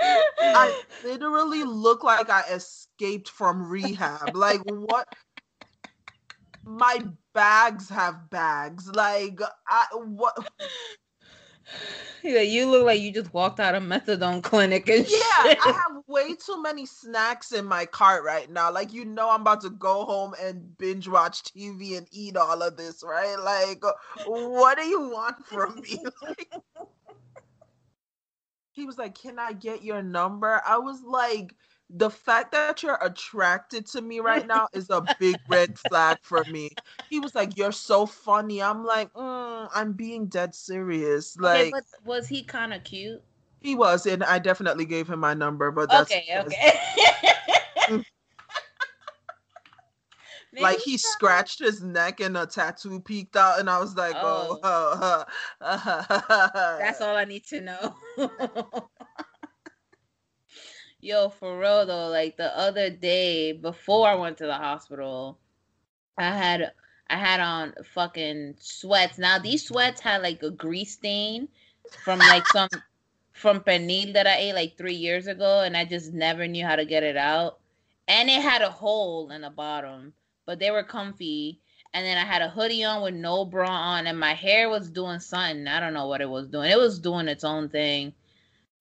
I literally look like I escaped from rehab. Like what my bags have bags. Like I what [sighs] yeah, you look like you just walked out of methadone [laughs] clinic and yeah, shit. I have way too many snacks in my cart right now. Like you know, I'm about to go home and binge watch TV and eat all of this, right? Like, what do you want from me? [laughs] Like, [laughs] he was like, "Can I get your number?" I was like, the fact that you're attracted to me right now is a big red [laughs] flag for me. He was like, "You're so funny." I'm like, mm, "I'm being dead serious." Like, okay, but was he kind of cute? He was, and I definitely gave him my number. But that's okay. Okay. [laughs] like he scratched his neck and a tattoo peeked out, and I was like, "Oh, oh. Uh, [laughs] that's all I need to know." Yo, for real though, like the other day before I went to the hospital, I had I had on fucking sweats. Now these sweats had like a grease stain from like [laughs] some from pernil that I ate like three years ago, and I just never knew how to get it out. And it had a hole in the bottom, but they were comfy. And then I had a hoodie on with no bra on, and my hair was doing something. I don't know what it was doing. It was doing its own thing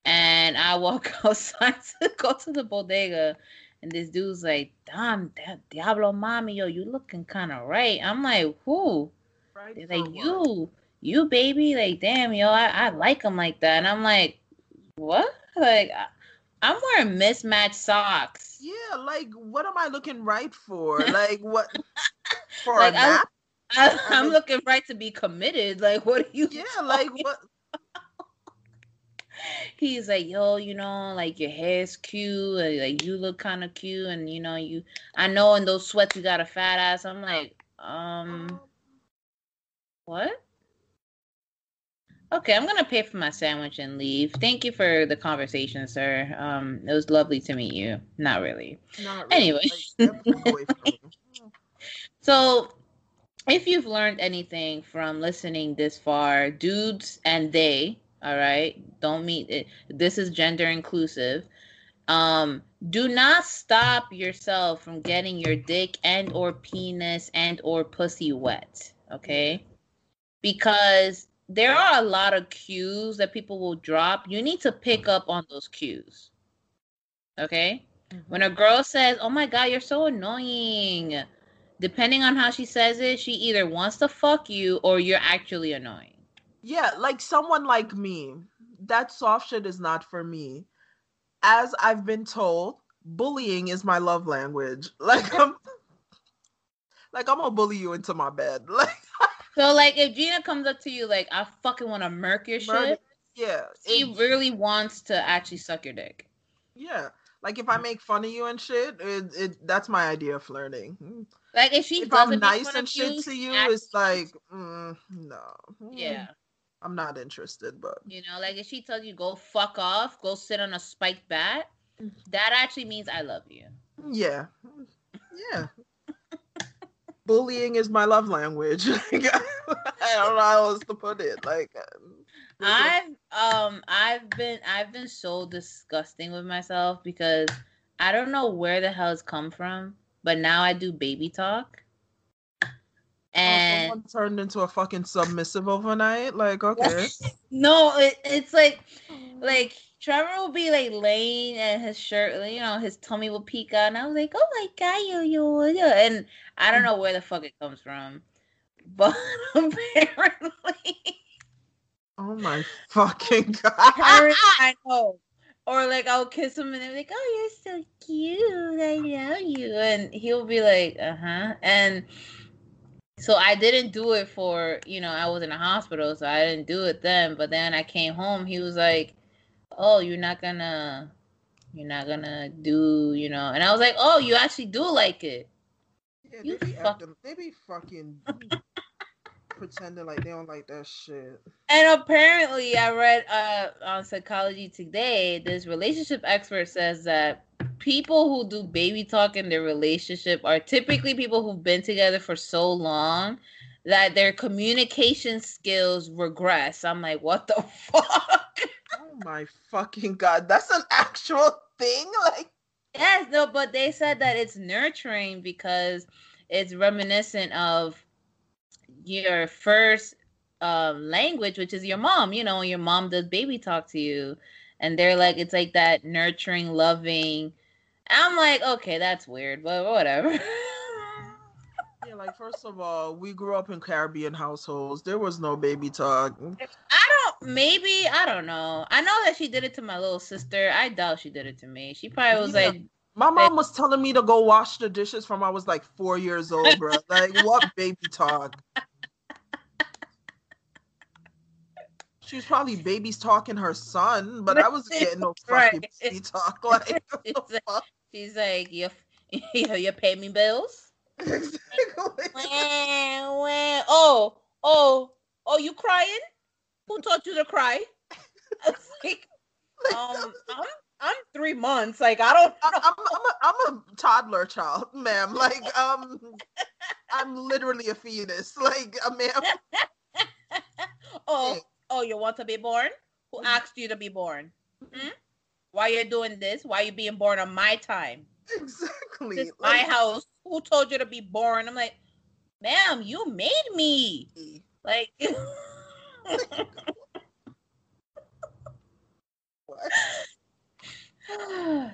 and I walk [laughs] outside to go to the bodega, and this dude's like, "Damn, Diablo, mommy, yo, you looking kind of right." I'm like, "Who?" Right They're like, "You, you, baby." Like, damn, yo, I, I like him like that, and I'm like, "What?" Like, I, I'm wearing mismatched socks. Yeah, like, what am I looking right for? [laughs] Like, what? [laughs] For like, a nap? I, I, am looking right to be committed. Like, what are you? Yeah, like what? He's like, yo, you know, like your hair's cute, and, like you look kind of cute, and you know, you, I know in those sweats you got a fat ass. I'm like, um, what? Okay, I'm gonna pay for my sandwich and leave. Thank you for the conversation, sir. Um, it was lovely to meet you. Not really. Not really. Anyway, [laughs] so if you've learned anything from listening this far, dudes and they, all right, don't meet it. This is gender inclusive. Um, do not stop yourself from getting your dick and or penis and or pussy wet, okay? Because there are a lot of cues that people will drop. You need to pick up on those cues. Okay? Mm-hmm. When a girl says, "Oh my god, you're so annoying." Depending on how she says it, she either wants to fuck you or you're actually annoying. Yeah, like someone like me. That soft shit is not for me. As I've been told, bullying is my love language. [laughs] Like I'm like I'm gonna bully you into my bed. [laughs] Like So like if Gina comes up to you like I fucking want to murk your murk, shit. Yeah. She really wants to actually suck your dick. Yeah. Like if I make fun of you and shit, it, it that's my idea of flirting. Like if she if I'm nice and shit you, to you, it's like mm, no. Yeah. I'm not interested, but you know, like if she tells you go fuck off, go sit on a spiked bat, mm. that actually means I love you. Yeah. Yeah. [laughs] Bullying is my love language. [laughs] I don't know how else to put it. Like I've um I've been I've been so disgusting with myself because I don't know where the hell it's come from, but now I do baby talk. And oh, turned into a fucking submissive overnight. Like, [laughs] okay. no, it, it's like like Trevor will be like laying and his shirt, you know, his tummy will peek out, and I was like, "Oh my god, yo yo yo!" And I don't know where the fuck it comes from, [laughs] but apparently, Oh my fucking [laughs] god! I know. Or like I'll kiss him and they're like, "Oh, you're so cute. I love you," and he'll be like, "Uh huh," and so I didn't do it for you know I was in a hospital, so I didn't do it then. But then I came home. He was like, "Oh, you're not gonna, you're not gonna do you know?" And I was like, "Oh, you actually do like it." Yeah, you they be, fuck- acting, they be fucking [laughs] pretending like they don't like that shit. And apparently, I read uh, on Psychology Today, this relationship expert says that people who do baby talk in their relationship are typically people who've been together for so long that their communication skills regress. I'm like, what the [laughs] fuck? Oh my fucking god, that's an actual thing. [laughs] Like, yes, no, but they said that it's nurturing because it's reminiscent of your first um, language, which is your mom. You know, your mom does baby talk to you, and they're like, it's like that nurturing, loving. I'm like, okay, that's weird, but whatever. [laughs] yeah, like first of all, we grew up in Caribbean households. There was no baby talk. I don't. Maybe I don't know. I know that she did it to my little sister. I doubt she did it to me. She probably was yeah. like. My mom was telling me to go wash the dishes from I was like four years old, bro. Like, what baby talk? [laughs] She was probably babies talking her son, but I wasn't getting no fucking right. [laughs] baby talk. Like, she's, like she's like, you, [laughs] you, you pay me bills. [laughs] Exactly. oh, oh, oh, you crying? Who taught you to cry? like, um, I'm, I'm three months. Like I don't. I'm, I'm, a, I'm a toddler child, ma'am. Like um, I'm literally a fetus. Like a ma'am. oh, Oh, you want to be born? Who mm. asked you to be born? Hmm? Why you doing this? Why you being born on my time? Exactly. This like, my house. Who told you to be born? I'm like, ma'am, you made me. Like. [laughs]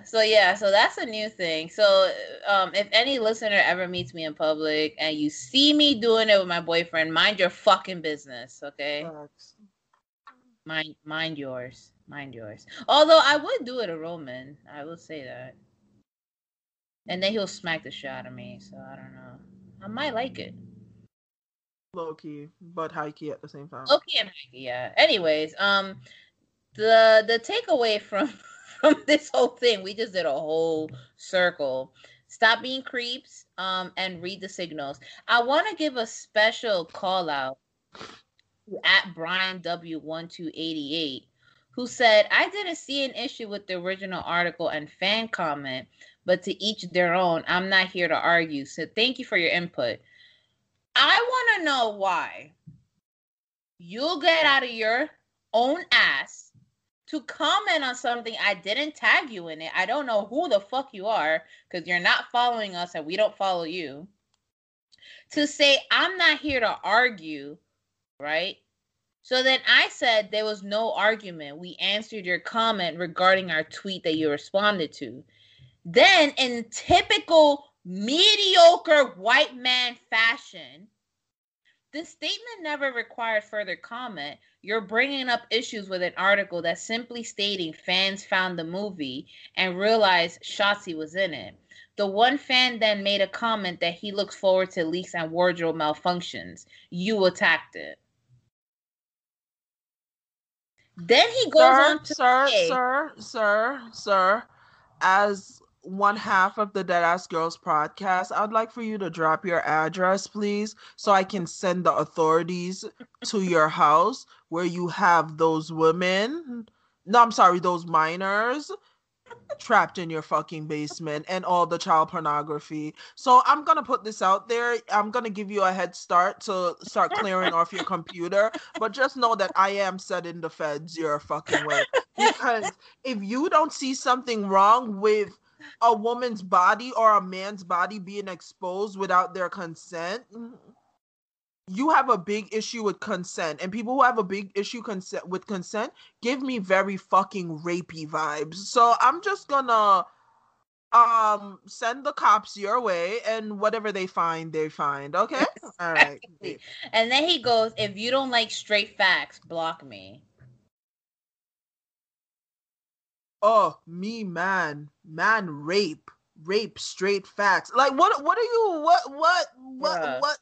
so yeah, so that's a new thing. So um, if any listener ever meets me in public and you see me doing it with my boyfriend, mind your fucking business, okay? Mind, mind yours, mind yours. Although I would do it a Roman, I will say that. And then he'll smack the shit out of me. So I don't know. I might like it. Low key, but high key at the same time. Low key and high key, yeah. Anyways, um, the the takeaway [laughs] from from this whole thing, we just did a whole circle. Stop being creeps, um, and read the signals. I want to give a special call out at Brian W1288, who said, I didn't see an issue with the original article and fan comment, but to each their own. I'm not here to argue. So thank you for your input. I want to know why you'll get out of your own ass to comment on something I didn't tag you in it. I don't know who the fuck you are because you're not following us and we don't follow you. To say, I'm not here to argue, right? So then I said there was no argument. We answered your comment regarding our tweet that you responded to. Then, in typical mediocre white man fashion, the statement never required further comment. You're bringing up issues with an article that's simply stating fans found the movie and realized Shotzi was in it. The one fan then made a comment that he looks forward to leaks and wardrobe malfunctions. You attacked it. Then he goes sir, on to sir, say, sir, sir, sir, as one half of the Deadass Girls podcast, I'd like for you to drop your address, please, so I can send the authorities to your house where you have those women. No, I'm sorry, those minors trapped in your fucking basement and all the child pornography. So I'm gonna put this out there. I'm gonna give you a head start to start clearing off your computer, but just know that I am setting the feds your fucking way. Because if you don't see something wrong with a woman's body or a man's body being exposed without their consent, you have a big issue with consent and people who have a big issue consent with consent give me very fucking rapey vibes. So i'm just gonna um send the cops your way and whatever they find they find. Okay? [laughs] All right and then he goes, if you don't like straight facts, block me. oh me man. Man rape. Rape straight facts. Like what what are you what what what Bruh. what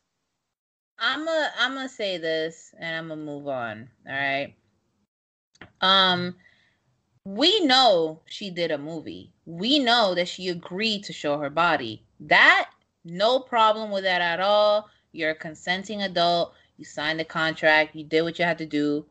I'm a I'm gonna say this and I'm gonna move on. All right. Um, we know she did a movie. We know that she agreed to show her body. That no problem with that at all. You're a consenting adult. You signed the contract. You did what you had to do.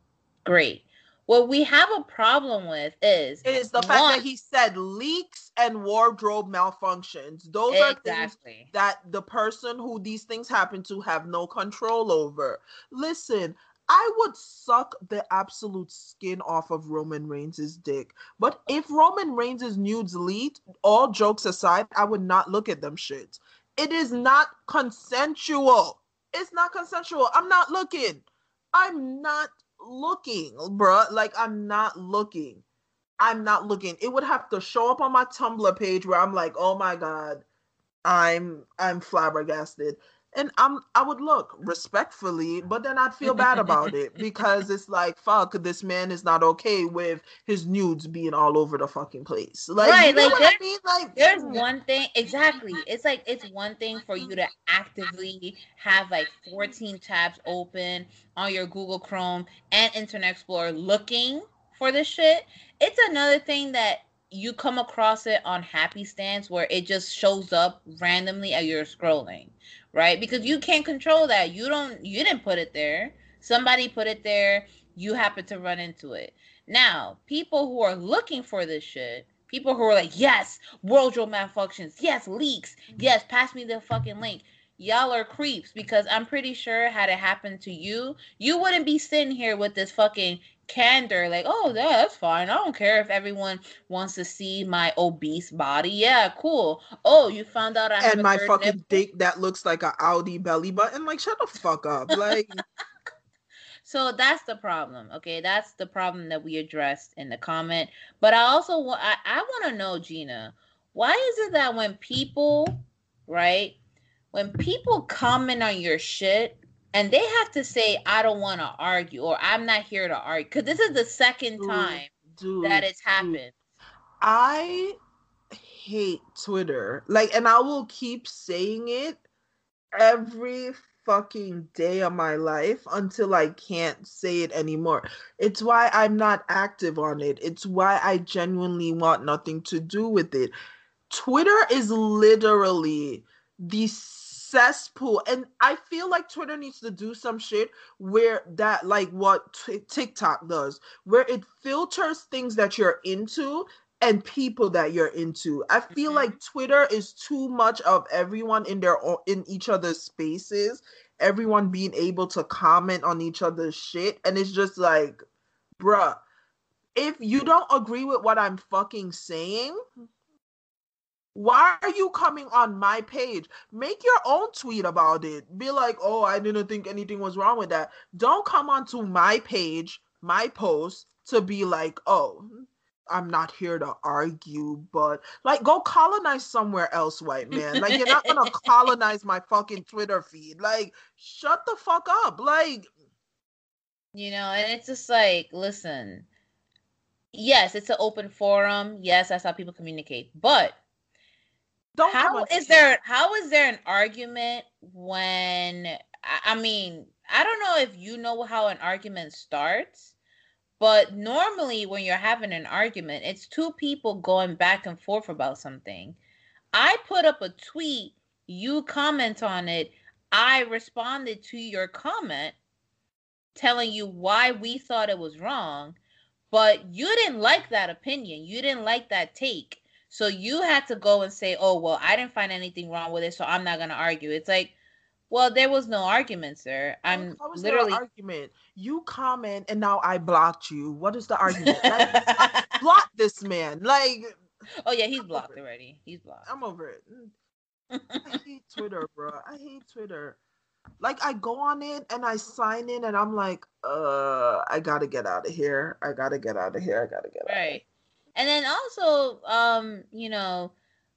Great. What we have a problem with is is the fact one- that he said leaks and wardrobe malfunctions. Those are things that the person who these things happen to have no control over. Listen, I would suck the absolute skin off of Roman Reigns' dick. But if Roman Reigns' nudes leaked, all jokes aside, I would not look at them shits. It is not consensual. It's not consensual. I'm not looking. I'm not looking, bruh. Like I'm not looking. I'm not looking. It would have to show up on my Tumblr page where I'm like, oh my god, I'm I'm flabbergasted. And I'm I would look respectfully, but then I'd feel bad about it because it's like, fuck, this man is not okay with his nudes being all over the fucking place. Like, right, you know like what there- I mean? Like, there's one thing exactly. It's like it's one thing for you to actively have like 14 tabs open on your Google Chrome and Internet Explorer looking for this shit. It's another thing that you come across it on Happy Stance where it just shows up randomly as you're scrolling, right? Because you can't control that. You don't you didn't put it there. Somebody put it there. You happen to run into it. Now, people who are looking for this shit, people who are like, yes, world wardrobe malfunctions, yes, leaks, yes, pass me the fucking link. Y'all are creeps because I'm pretty sure had it happened to you, you wouldn't be sitting here with this fucking candor, like, oh, yeah, that's fine. I don't care if everyone wants to see my obese body. Yeah, cool. Oh, you found out I have and my fucking nipple? dick that looks like a Audi belly button. Like, shut the fuck up. Like, [laughs] So that's the problem. Okay, that's the problem that we addressed in the comment. But I also want I, I want to know, Gina, why is it that when people, right, when people comment on your shit and they have to say, I don't want to argue or I'm not here to argue, because this is the second Dude, time dude, that it's dude. happened. I hate Twitter. Like, and I will keep saying it every fucking day of my life until I can't say it anymore. It's why I'm not active on it. It's why I genuinely want nothing to do with it. Twitter is literally the cesspool and i feel like twitter needs to do some shit where that like what Ti- tiktok does where it filters things that you're into and people that you're into i feel Mhm. like twitter is too much of everyone in their own in each other's spaces everyone being able to comment on each other's shit. And it's just like, bruh, if you don't agree with what I'm fucking saying, why are you coming on my page? Make your own tweet about it. Be like, oh, I didn't think anything was wrong with that. Don't come onto my page, my post, to be like, oh, I'm not here to argue, but like go colonize somewhere else, white man. Like you're not gonna [laughs] colonize my fucking Twitter feed. Like, shut the fuck up. Like you know, and it's just like, listen, yes, it's an open forum. Yes, that's how people communicate. But don't how is there how is there an argument when I mean, I don't know if you know how an argument starts, but normally when you're having an argument, it's two people going back and forth about something. I put up a tweet, you comment on it, I responded to your comment telling you why we thought it was wrong, but you didn't like that opinion. You didn't like that take. So you had to go and say, "Oh, well, I didn't find anything wrong with it, so I'm not going to argue." It's like, well, there was no argument, sir. I'm was literally argument. You comment and now I blocked you. What is the argument? [laughs] like, [laughs] block this man. Like, oh yeah, he's blocked already. He's blocked. I'm over it. I [laughs] hate Twitter, bro. I hate Twitter. Like I go on it and I sign in and I'm like, uh, I gotta get out of here. I gotta get out of here. I gotta get out." right. And then also, um, you know,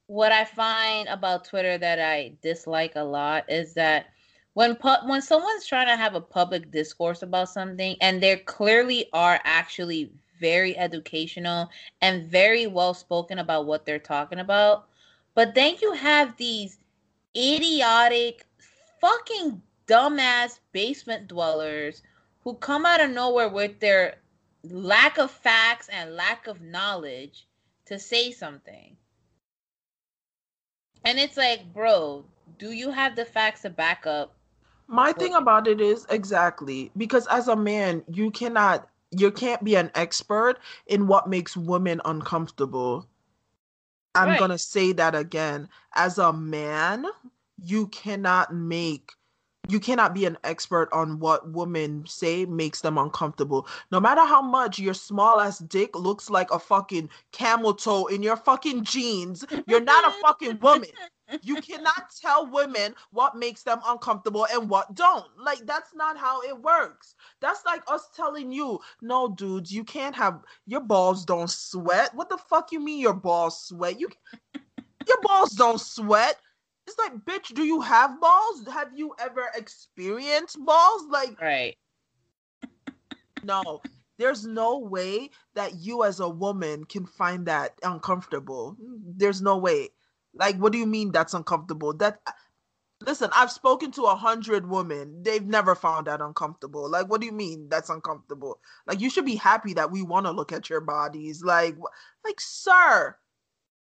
what I find about Twitter that I dislike a lot is that when pu- when someone's trying to have a public discourse about something and they clearly are actually very educational and very well spoken about what they're talking about, but then you have these idiotic fucking dumbass basement dwellers who come out of nowhere with their lack of facts and lack of knowledge to say something. And it's like, bro, do you have the facts to back up? My thing about it is exactly because as a man, you cannot you can't be an expert in what makes women uncomfortable. I'm right. going to say that again. As a man, you cannot make you cannot be an expert on what women say makes them uncomfortable. No matter how much your small ass dick looks like a fucking camel toe in your fucking jeans, you're not a fucking woman. You cannot [laughs] tell women what makes them uncomfortable and what don't. Like that's not how it works. That's like us telling you, no, dudes, you can't have your balls don't sweat. What the fuck you mean your balls sweat? You your balls don't sweat it's like, bitch, do you have balls? Have you ever experienced balls? Like, right. [laughs] no, there's no way that you as a woman can find that uncomfortable. There's no way. Like, what do you mean that's uncomfortable? That listen, I've spoken to a hundred women. They've never found that uncomfortable. Like, what do you mean that's uncomfortable? Like, you should be happy that we want to look at your bodies. Like, like, sir,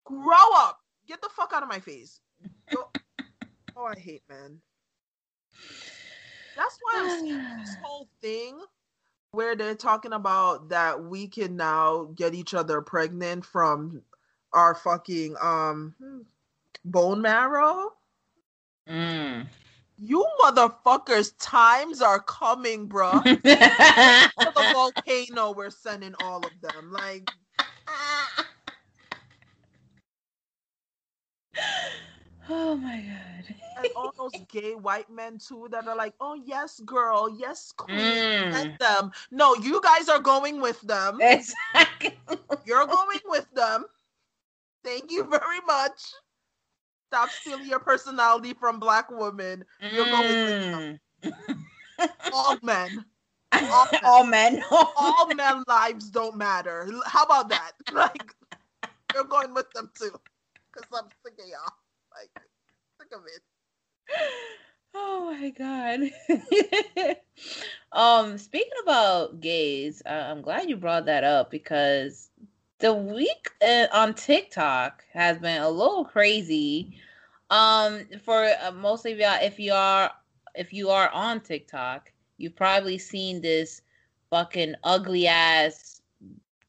grow up. Get the fuck out of my face oh, I hate men. That's why I'm seeing this [sighs] whole thing where they're talking about that we can now get each other pregnant from our fucking um bone marrow. Mm. You motherfuckers, times are coming, bro. [laughs] the volcano, we're sending all of them. Like, [laughs] Oh my god. and all those gay white men too that are like, oh yes, girl, yes, queen, mm. let them. No, you guys are going with them. Exactly. You're going with them. Thank you very much. Stop stealing your personality from black women. You're mm. going with them. Mm. all men. All [laughs] men. all men. all men lives don't matter. How about that? [laughs] Like you're going with them too. Cause I'm sick of y'all. Like, of it. [laughs] Oh my god. [laughs] um, speaking about gays, uh, I'm glad you brought that up because the week uh, on TikTok has been a little crazy. Um, for uh, most of y'all, if you are if you are on TikTok, you've probably seen this fucking ugly ass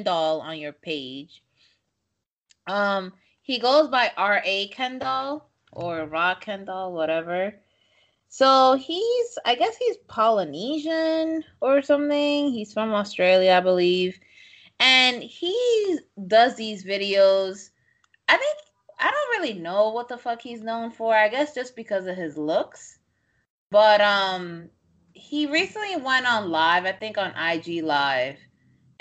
Doll on your page. Um, he goes by R.A. Kendall or Ra Kendall, whatever. So he's, I guess he's Polynesian or something. He's from Australia, I believe. And he does these videos. I think, I don't really know what the fuck he's known for. I guess just because of his looks. But, um, he recently went on live, I think on IG Live.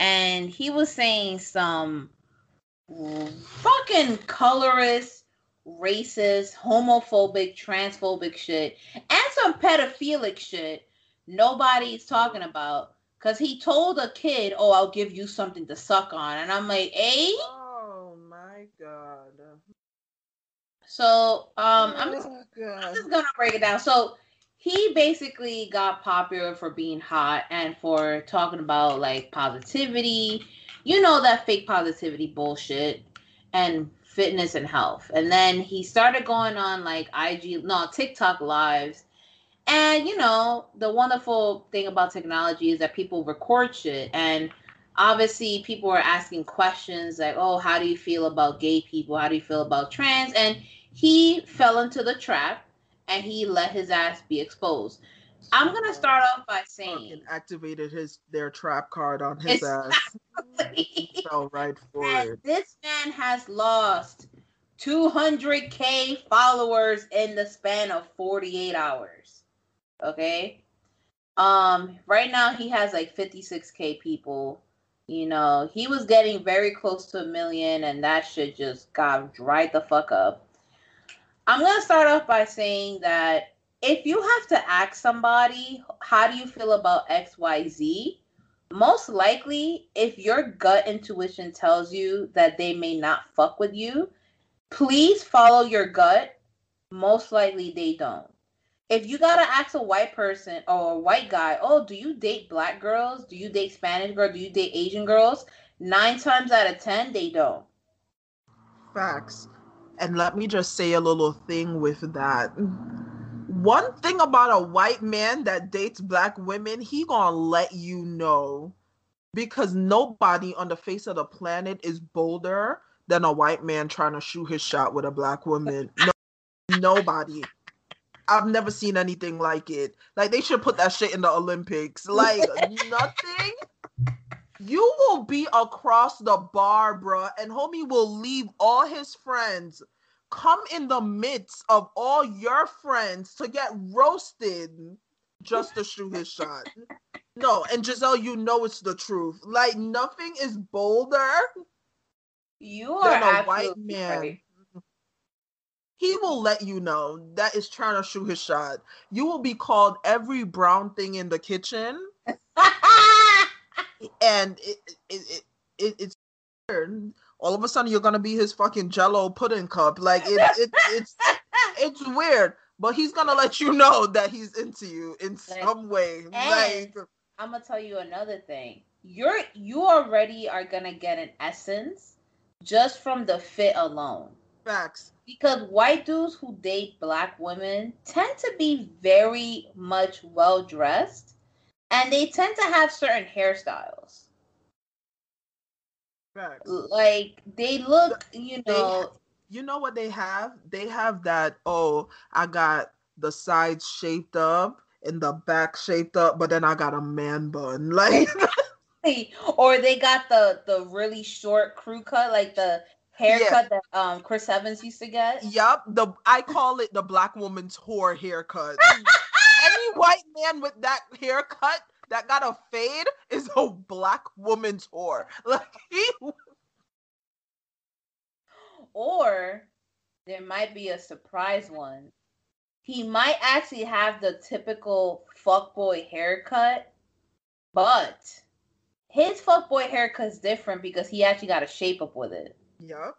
And he was saying some fucking colorist, racist, homophobic, transphobic shit, and some pedophilic shit nobody's talking about. Cause he told a kid, "Oh, I'll give you something to suck on," and I'm like, "Eh?" Oh my god. So, um, I'm just, I'm just gonna break it down. So he basically got popular for being hot and for talking about like positivity you know that fake positivity bullshit and fitness and health. And then he started going on like IG, no, TikTok lives. And you know, the wonderful thing about technology is that people record shit. And obviously, people are asking questions like, oh, how do you feel about gay people? How do you feel about trans? And he fell into the trap and he let his ass be exposed. I'm gonna start off by saying activated his their trap card on his ass. [laughs] fell right [laughs] for and it. This man has lost 200k followers in the span of 48 hours. Okay. Um, right now he has like 56k people. You know, he was getting very close to a million, and that shit just got dried the fuck up. I'm gonna start off by saying that if you have to ask somebody, how do you feel about XYZ? Most likely, if your gut intuition tells you that they may not fuck with you, please follow your gut. Most likely, they don't. If you gotta ask a white person or a white guy, oh, do you date black girls? Do you date Spanish girls? Do you date Asian girls? Nine times out of ten, they don't. Facts. And let me just say a little thing with that one thing about a white man that dates black women, he gonna let you know because nobody on the face of the planet is bolder than a white man trying to shoot his shot with a black woman. No, nobody. I've never seen anything like it. Like they should put that shit in the Olympics. Like [laughs] nothing. You will be across the bar, bruh, and homie will leave all his friends come in the midst of all your friends to get roasted just to shoot his shot. No, and Giselle, you know it's the truth. Like nothing is bolder. You are a white man. Right. He will let you know that is trying to shoot his shot. You will be called every brown thing in the kitchen, [laughs] and it, it, it, it it's all of a sudden you're gonna be his fucking jello pudding cup. Like it, it it's [laughs] it's weird. But he's gonna let you know that he's into you in like, some way. Like I'm gonna tell you another thing. You're you already are gonna get an essence just from the fit alone. Facts. Because white dudes who date black women tend to be very much well dressed and they tend to have certain hairstyles. Facts. Like they look, you know. They, you know what they have? They have that. Oh, I got the sides shaped up and the back shaped up, but then I got a man bun. [laughs] Like, or they got the the really short crew cut, like the haircut yeah. that um Chris Evans used to get. Yep, the I call it the black woman's whore haircut. [laughs] White man with that haircut that got a fade is a black woman's whore. [laughs] Like he or there might be a surprise one. He might actually have the typical fuckboy haircut, but his fuckboy haircut's different because he actually got a shape up with it. Yep.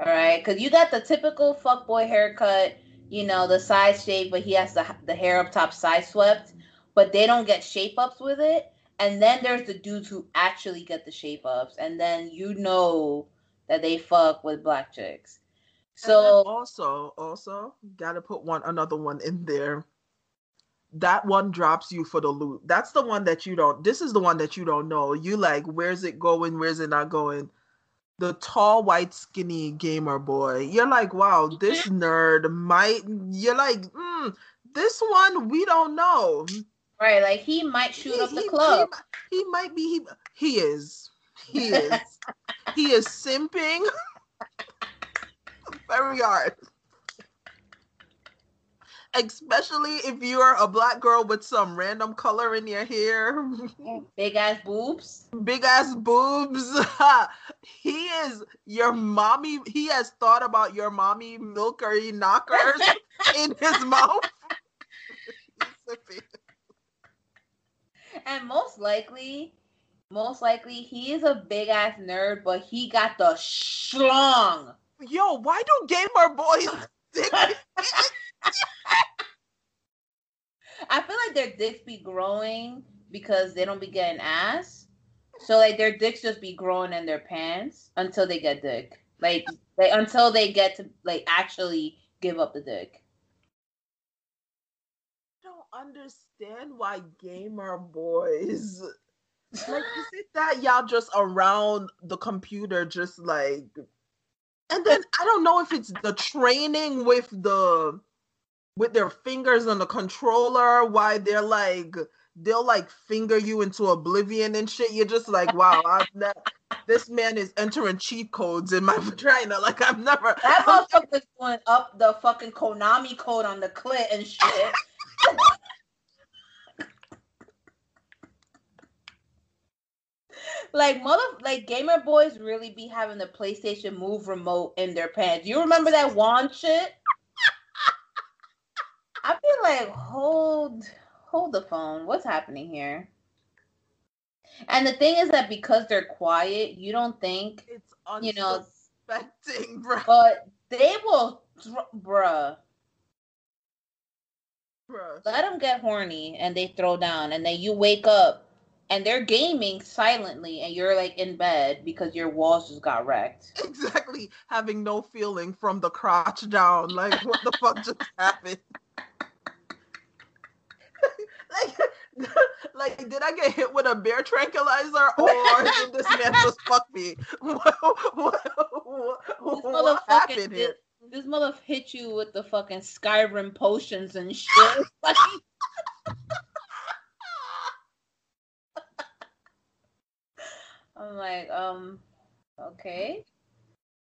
All right, because you got the typical fuckboy haircut, you know, the side shape, but he has the the hair up top side swept, but they don't get shape ups with it. And then there's the dudes who actually get the shape ups, and then you know that they fuck with black chicks. So also, also gotta put one another one in there. That one drops you for the loop. That's the one that you don't. This is the one that you don't know. You like, where's it going? Where's it not going? The tall, white, skinny gamer boy. You're like, wow, this nerd might. You're like, mm, this one we don't know. Right, like he might shoot he, up the he, club. He, he, might be. He he is. He [laughs] is. he is simping [laughs] very hard especially if you're a black girl with some random color in your hair. [laughs] Big ass boobs. Big ass boobs. [laughs] he is your mommy. He has thought about your mommy milkery knockers [laughs] in his mouth. and most likely, most likely, he is a big ass nerd, but he got the schlong. Yo, why do gamer boys I feel like their dicks be growing because they don't be getting ass. So like their dicks just be growing in their pants until they get dick. Like they until they get to like actually give up the dick. I don't understand why gamer boys like is it that y'all just around the computer just like and then I don't know if it's the training with the with their fingers on the controller why they're like they'll like finger you into oblivion and shit. You're just like, wow, [laughs] I've ne- this man is entering cheat codes in my [laughs] vagina. Like I've never that motherfucker's going up the fucking Konami code on the clit and shit. [laughs] like mother like gamer boys really be having the PlayStation Move remote in their pants. You remember that wand shit? I feel like hold hold the phone. What's happening here? And the thing is that because they're quiet, you don't think it's you know expecting, [laughs] bro. But they will, bruh. Bruh. Let them get horny and they throw down, and then you wake up and they're gaming silently, and you're like in bed because your walls just got wrecked. Exactly, having no feeling from the crotch down. Like, what the fuck just [laughs] happened? Like, [laughs] like, did I get hit with a bear tranquilizer or did this man [laughs] just fuck me? [laughs] What, what, what, what happened here? This mother hit you with the fucking Skyrim potions and shit. I'm like, um, okay.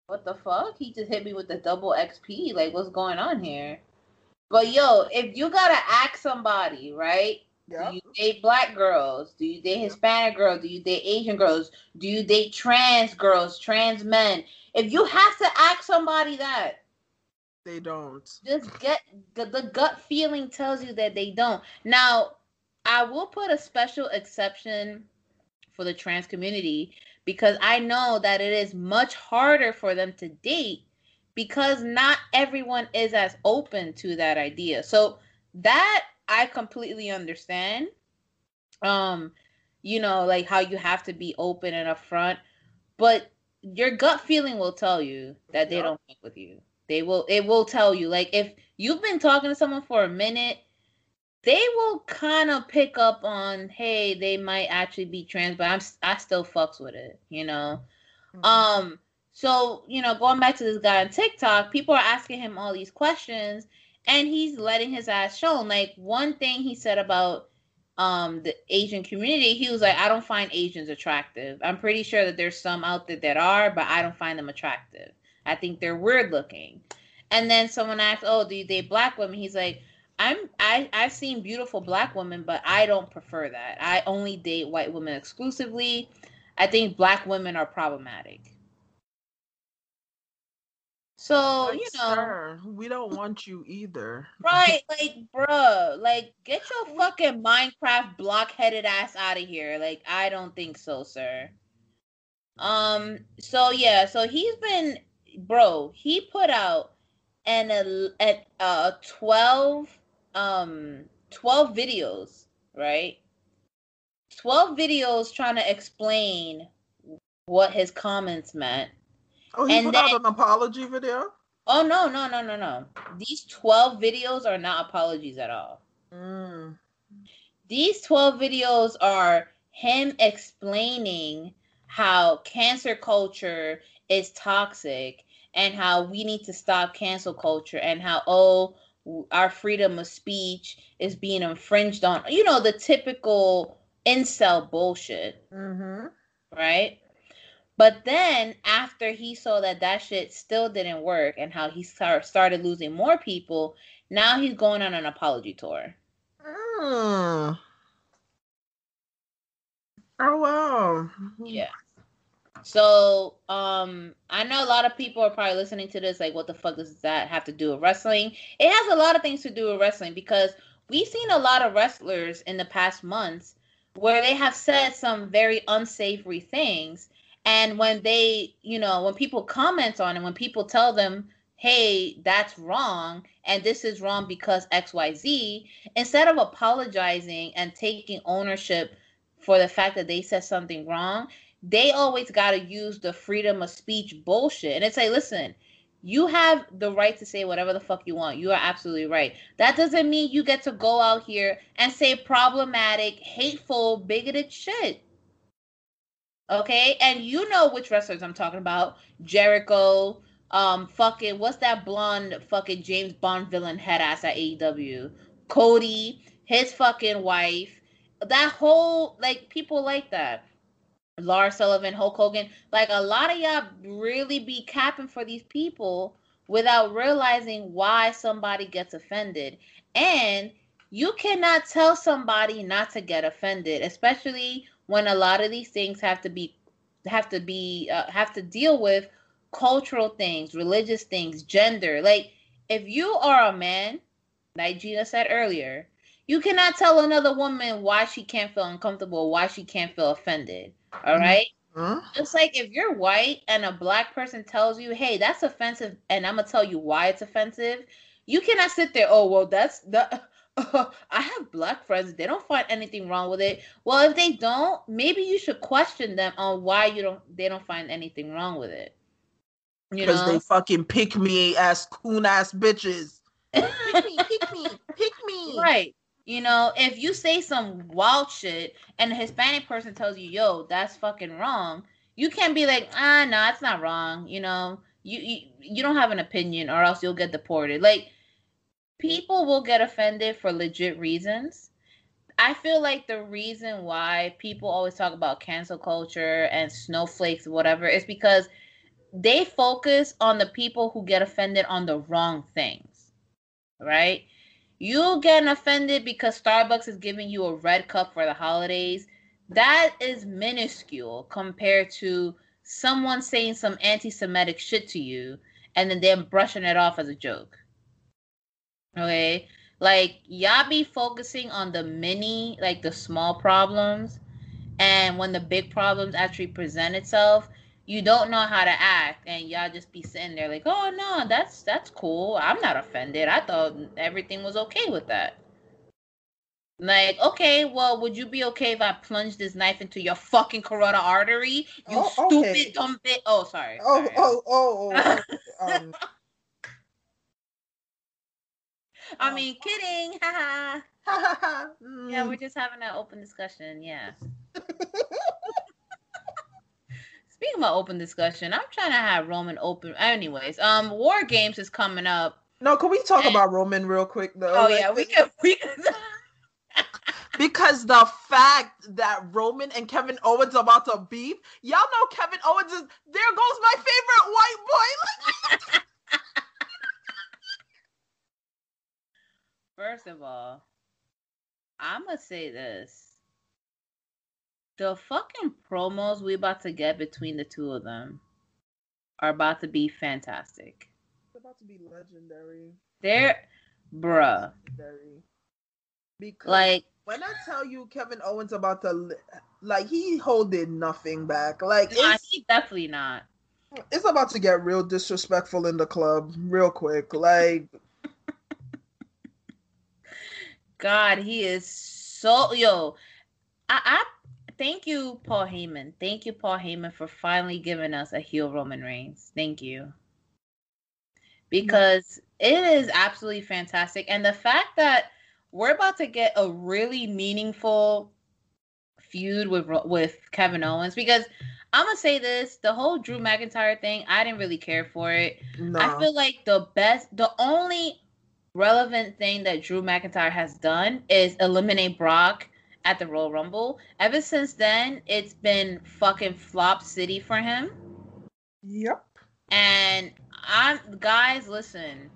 What the fuck? He just hit me with the double XP. Like, what's going on here? But yo, if you gotta ask somebody, right? Yep. Do you date black girls? Do you date Hispanic girls? Do you date Asian girls? Do you date trans girls, trans men? If you have to ask somebody that, they don't. Just get the, the gut feeling tells you that they don't. Now, I will put a special exception for the trans community because I know that it is much harder for them to date because not everyone is as open to that idea. So that I completely understand. Um, you know, like how you have to be open and upfront, but your gut feeling will tell you that they yeah. don't fuck with you. They will it will tell you. Like if you've been talking to someone for a minute, they will kind of pick up on, hey, they might actually be trans, but I'm I still fucks with it, you know. Mm-hmm. Um so, you know, going back to this guy on TikTok, people are asking him all these questions and he's letting his ass show. Like one thing he said about um the Asian community, he was like, I don't find Asians attractive. I'm pretty sure that there's some out there that are, but I don't find them attractive. I think they're weird looking. And then someone asked, Oh, do you date black women? He's like, I'm I I've seen beautiful black women, but I don't prefer that. I only date white women exclusively. I think black women are problematic. So Like, you know, sir, we don't want you either. right? [laughs] Like, bruh, like get your fucking Minecraft block-headed ass out of here. Like, I don't think so, sir. Um. So yeah. So he's been, bro. He put out an at uh twelve um twelve videos, right? Twelve videos trying to explain what his comments meant. Oh, he And put then- out an apology video. Oh no, no, no, no, no. These 12 videos are not apologies at all. Mm. These 12 videos are him explaining how cancer culture is toxic and how we need to stop cancel culture and how oh our freedom of speech is being infringed on. You know, the typical incel bullshit. Mm-hmm. right? But then after he saw that that shit still didn't work and how he start, started losing more people, now he's going on an apology tour. Mm. Oh wow. Yeah. So, um, I know a lot of people are probably listening to this like, what the fuck does that have to do with wrestling? It has a lot of things to do with wrestling because we've seen a lot of wrestlers in the past months where they have said some very unsavory things. And when they, you know, when people comment on it, when people tell them, hey, that's wrong, and this is wrong because XYZ, instead of apologizing and taking ownership for the fact that they said something wrong, they always got to use the freedom of speech bullshit. And it's like, listen, you have the right to say whatever the fuck you want. You are absolutely right. That doesn't mean you get to go out here and say problematic, hateful, bigoted shit. Okay? And you know which wrestlers I'm talking about. Jericho, um, fucking, what's that blonde fucking James Bond villain head ass at AEW? Cody, his fucking wife. That whole, like, people like that. Lars Sullivan, Hulk Hogan, like a lot of y'all really be capping for these people without realizing why somebody gets offended. And you cannot tell somebody not to get offended, especially when a lot of these things have to be have to be uh, have to deal with cultural things, religious things, gender. Like if you are a man, like Gina said earlier, you cannot tell another woman why she can't feel uncomfortable, why she can't feel offended. All right. Just like if you're white and a black person tells you, "Hey, that's offensive," and I'm gonna tell you why it's offensive, you cannot sit there. Oh well, that's the. [laughs] I have black friends. They don't find anything wrong with it. Well, if they don't, maybe you should question them on why you don't. They don't find anything wrong with it. Because they fucking pick me ass coon ass bitches. pick me, pick me, pick me. Right. You know, if you say some wild shit and a Hispanic person tells you, "Yo, that's fucking wrong," you can't be like, "Ah, no, it's not wrong." You know, you, you you don't have an opinion, or else you'll get deported. Like, people will get offended for legit reasons. I feel like the reason why people always talk about cancel culture and snowflakes, whatever, is because they focus on the people who get offended on the wrong things, right? You getting offended because Starbucks is giving you a red cup for the holidays. That is minuscule compared to someone saying some anti Semitic shit to you and then them brushing it off as a joke. Okay? Like, y'all be focusing on the mini, like the small problems. And when the big problems actually present itself, you don't know how to act and y'all just be sitting there like oh no that's that's cool i'm not offended i thought everything was okay with that like okay well would you be okay if i plunged this knife into your fucking carotid artery you Oh, stupid okay. dumb bit oh sorry, Oh, sorry. oh, oh, oh. [laughs] um, i mean kidding haha mm, yeah we're just having an open discussion yeah [laughs] Speaking about open discussion, I'm trying to have Roman open. Anyways, um, War Games is coming up. no, can we talk about Roman real quick though? Oh Like, yeah, we can. We can. [laughs] because the fact that Roman and Kevin Owens are about to beef, y'all know Kevin Owens is there goes my favorite white boy. [laughs] First of all, I'm gonna say this. The fucking promos we about to get between the two of them are about to be fantastic. It's about to be legendary. They're bruh. Legendary. Because Like when I tell you Kevin Owens about to like he holding nothing back. Like nah, he definitely not. it's about to get real disrespectful in the club real quick. Like God, he is so yo. I, I thank you, Paul Heyman. Thank you, Paul Heyman, for finally giving us a heel Roman Reigns. Thank you. Because it is absolutely fantastic. And the fact that we're about to get a really meaningful feud with with Kevin Owens because I'm gonna say this: the whole Drew McIntyre thing, I didn't really care for it. no. I feel like the best, the only relevant thing that Drew McIntyre has done is eliminate Brock at the Royal Rumble. Ever since then, it's been fucking flop city for him. Yep. And I'm guys, listen.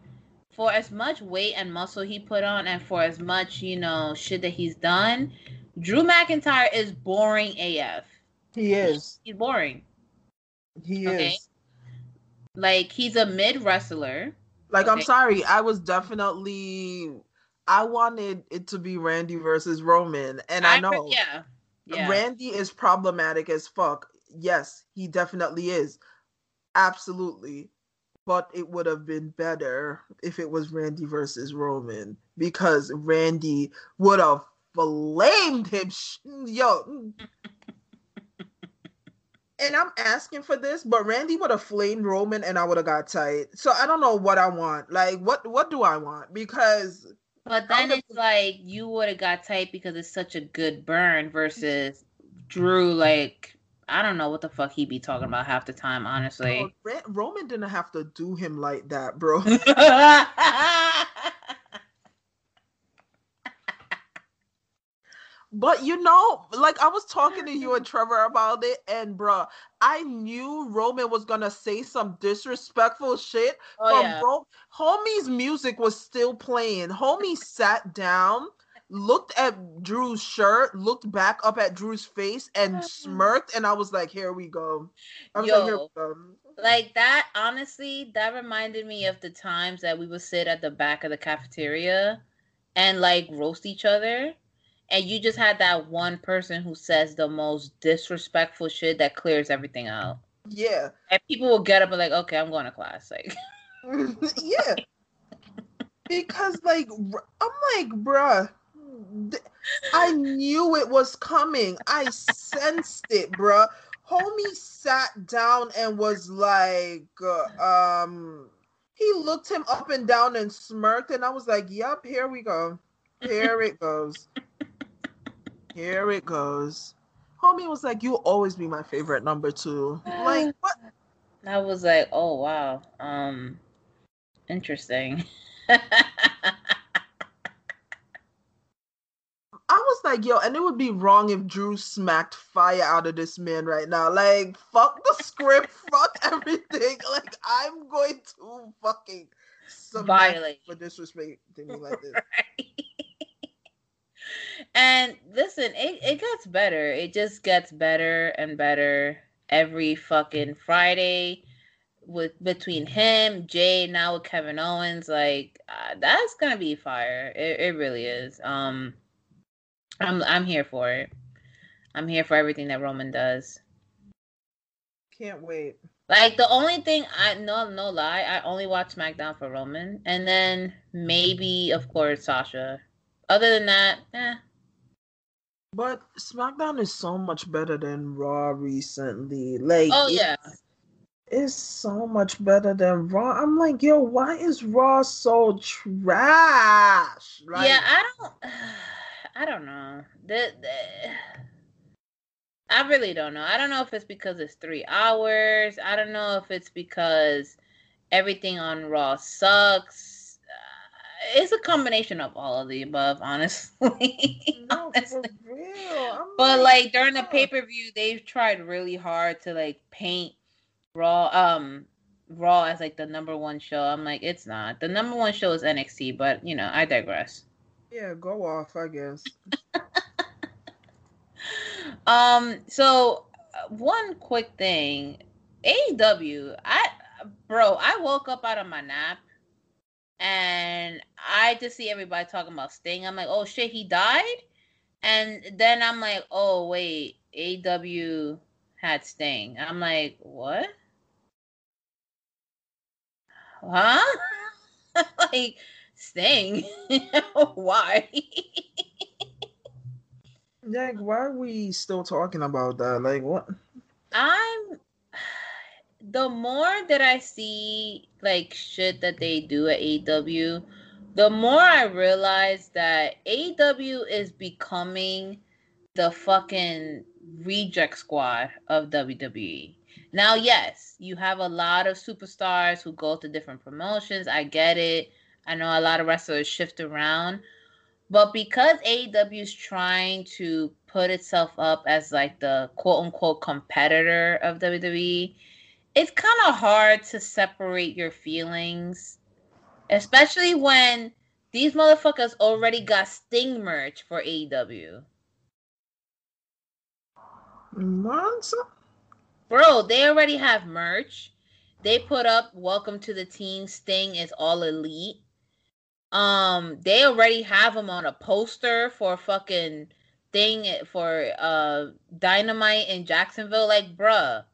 For as much weight and muscle he put on, and for as much you know shit that he's done, Drew McIntyre is boring AF. He is. He's boring. He Okay. is. Like he's a mid wrestler. Like I'm sorry, I was definitely I wanted it to be Randy versus Roman, and I, re- know yeah, yeah. Randy is problematic as fuck. Yes, he definitely is. Absolutely. But it would have been better if it was Randy versus Roman because Randy would have flamed him. Yo. And I'm asking for this, but Randy would have flamed Roman and I would have got tight. So I don't know what I want. Like what what do I want? Because But then it's like you would have got tight because it's such a good burn versus Drew. Mm-hmm. Like I don't know what the fuck he'd be talking about half the time, honestly. Ra- Roman didn't have to do him like that, bro. [laughs] [laughs] But you know, like I was talking to you and [laughs] Trevor about it, and bruh, I knew Roman was gonna say some disrespectful shit. Oh, from yeah. Ro- Homie's music was still playing. Homie sat down, looked at Drew's shirt, looked back up at Drew's face, and [sighs] smirked. And I was like, "Here we go." I was like, "Here we Yo. go." like that honestly that reminded me of the times that we would sit at the back of the cafeteria and like roast each other and you just had that one person who says the most disrespectful shit that clears everything out Yeah, and people will get up and like okay i'm going to class like [laughs] yeah. Because like I'm like, bruh, I knew it was coming. I sensed it, bruh. Homie sat down and was like, uh, um, he looked him up and down and smirked, and I was like, "Yep, here we go. Here it goes. Here it goes." Homie was like, "You'll always be my favorite number two. Like, [sighs] what? i was like oh wow um interesting I was like, yo, and it would be wrong if Drew smacked fire out of this man right now. Like, fuck the script, [laughs] fuck everything. Like, I'm going to fucking Violate. for disrespecting me like this. [laughs] And listen, it, it gets better. It just gets better and better every fucking Friday with between him, Jey, now with Kevin Owens. Like uh, that's gonna be fire. It, it really is. Um, I'm I'm here for it. I'm here for everything that Roman does. Can't wait. Like the only thing I no no lie, I only watch SmackDown for Roman, and then maybe of course Sasha. Other than that, eh. But SmackDown is so much better than Raw recently. Like, Oh it's- yeah. it's so much better than Raw. I'm like, yo, why is Raw so trash? Like, yeah, I don't. [sighs] I don't know. The, the, I really don't know. I don't know if it's because it's three hours. I don't know if it's because everything on Raw sucks. It's a combination of all of the above, honestly. [laughs] no, Honestly. real. But like during the pay per view, they've tried really hard to like paint Raw, um, Raw as like the number one show. I'm like, it's not. The number one show is NXT, but you know, I digress. Yeah, go off, I guess. [laughs] um, so uh, one quick thing. AEW, I bro, I woke up out of my nap and I just see everybody talking about Sting. I'm like, oh shit, he died? And then I'm like, oh wait, AW had Sting. I'm like, what? Huh? [laughs] like Sting? [laughs] Why? like, why are we still talking about that? Like, what? I'm the more that I see like shit that they do at AEW, the more I realize that AEW is becoming the fucking reject squad of WWE. Now, yes, you have a lot of superstars who go to different promotions. I get it. I know a lot of wrestlers shift around. But because AEW is trying to put itself up as like the quote unquote competitor of WWE, it's kind of hard to separate your feelings, especially when these motherfuckers already got Sting merch for AEW. Monster? Bro, they already have merch. They put up "Welcome to the Team." Sting is all elite. Um, they already have him on a poster for a fucking thing for uh Dynamite in Jacksonville. Like, bruh,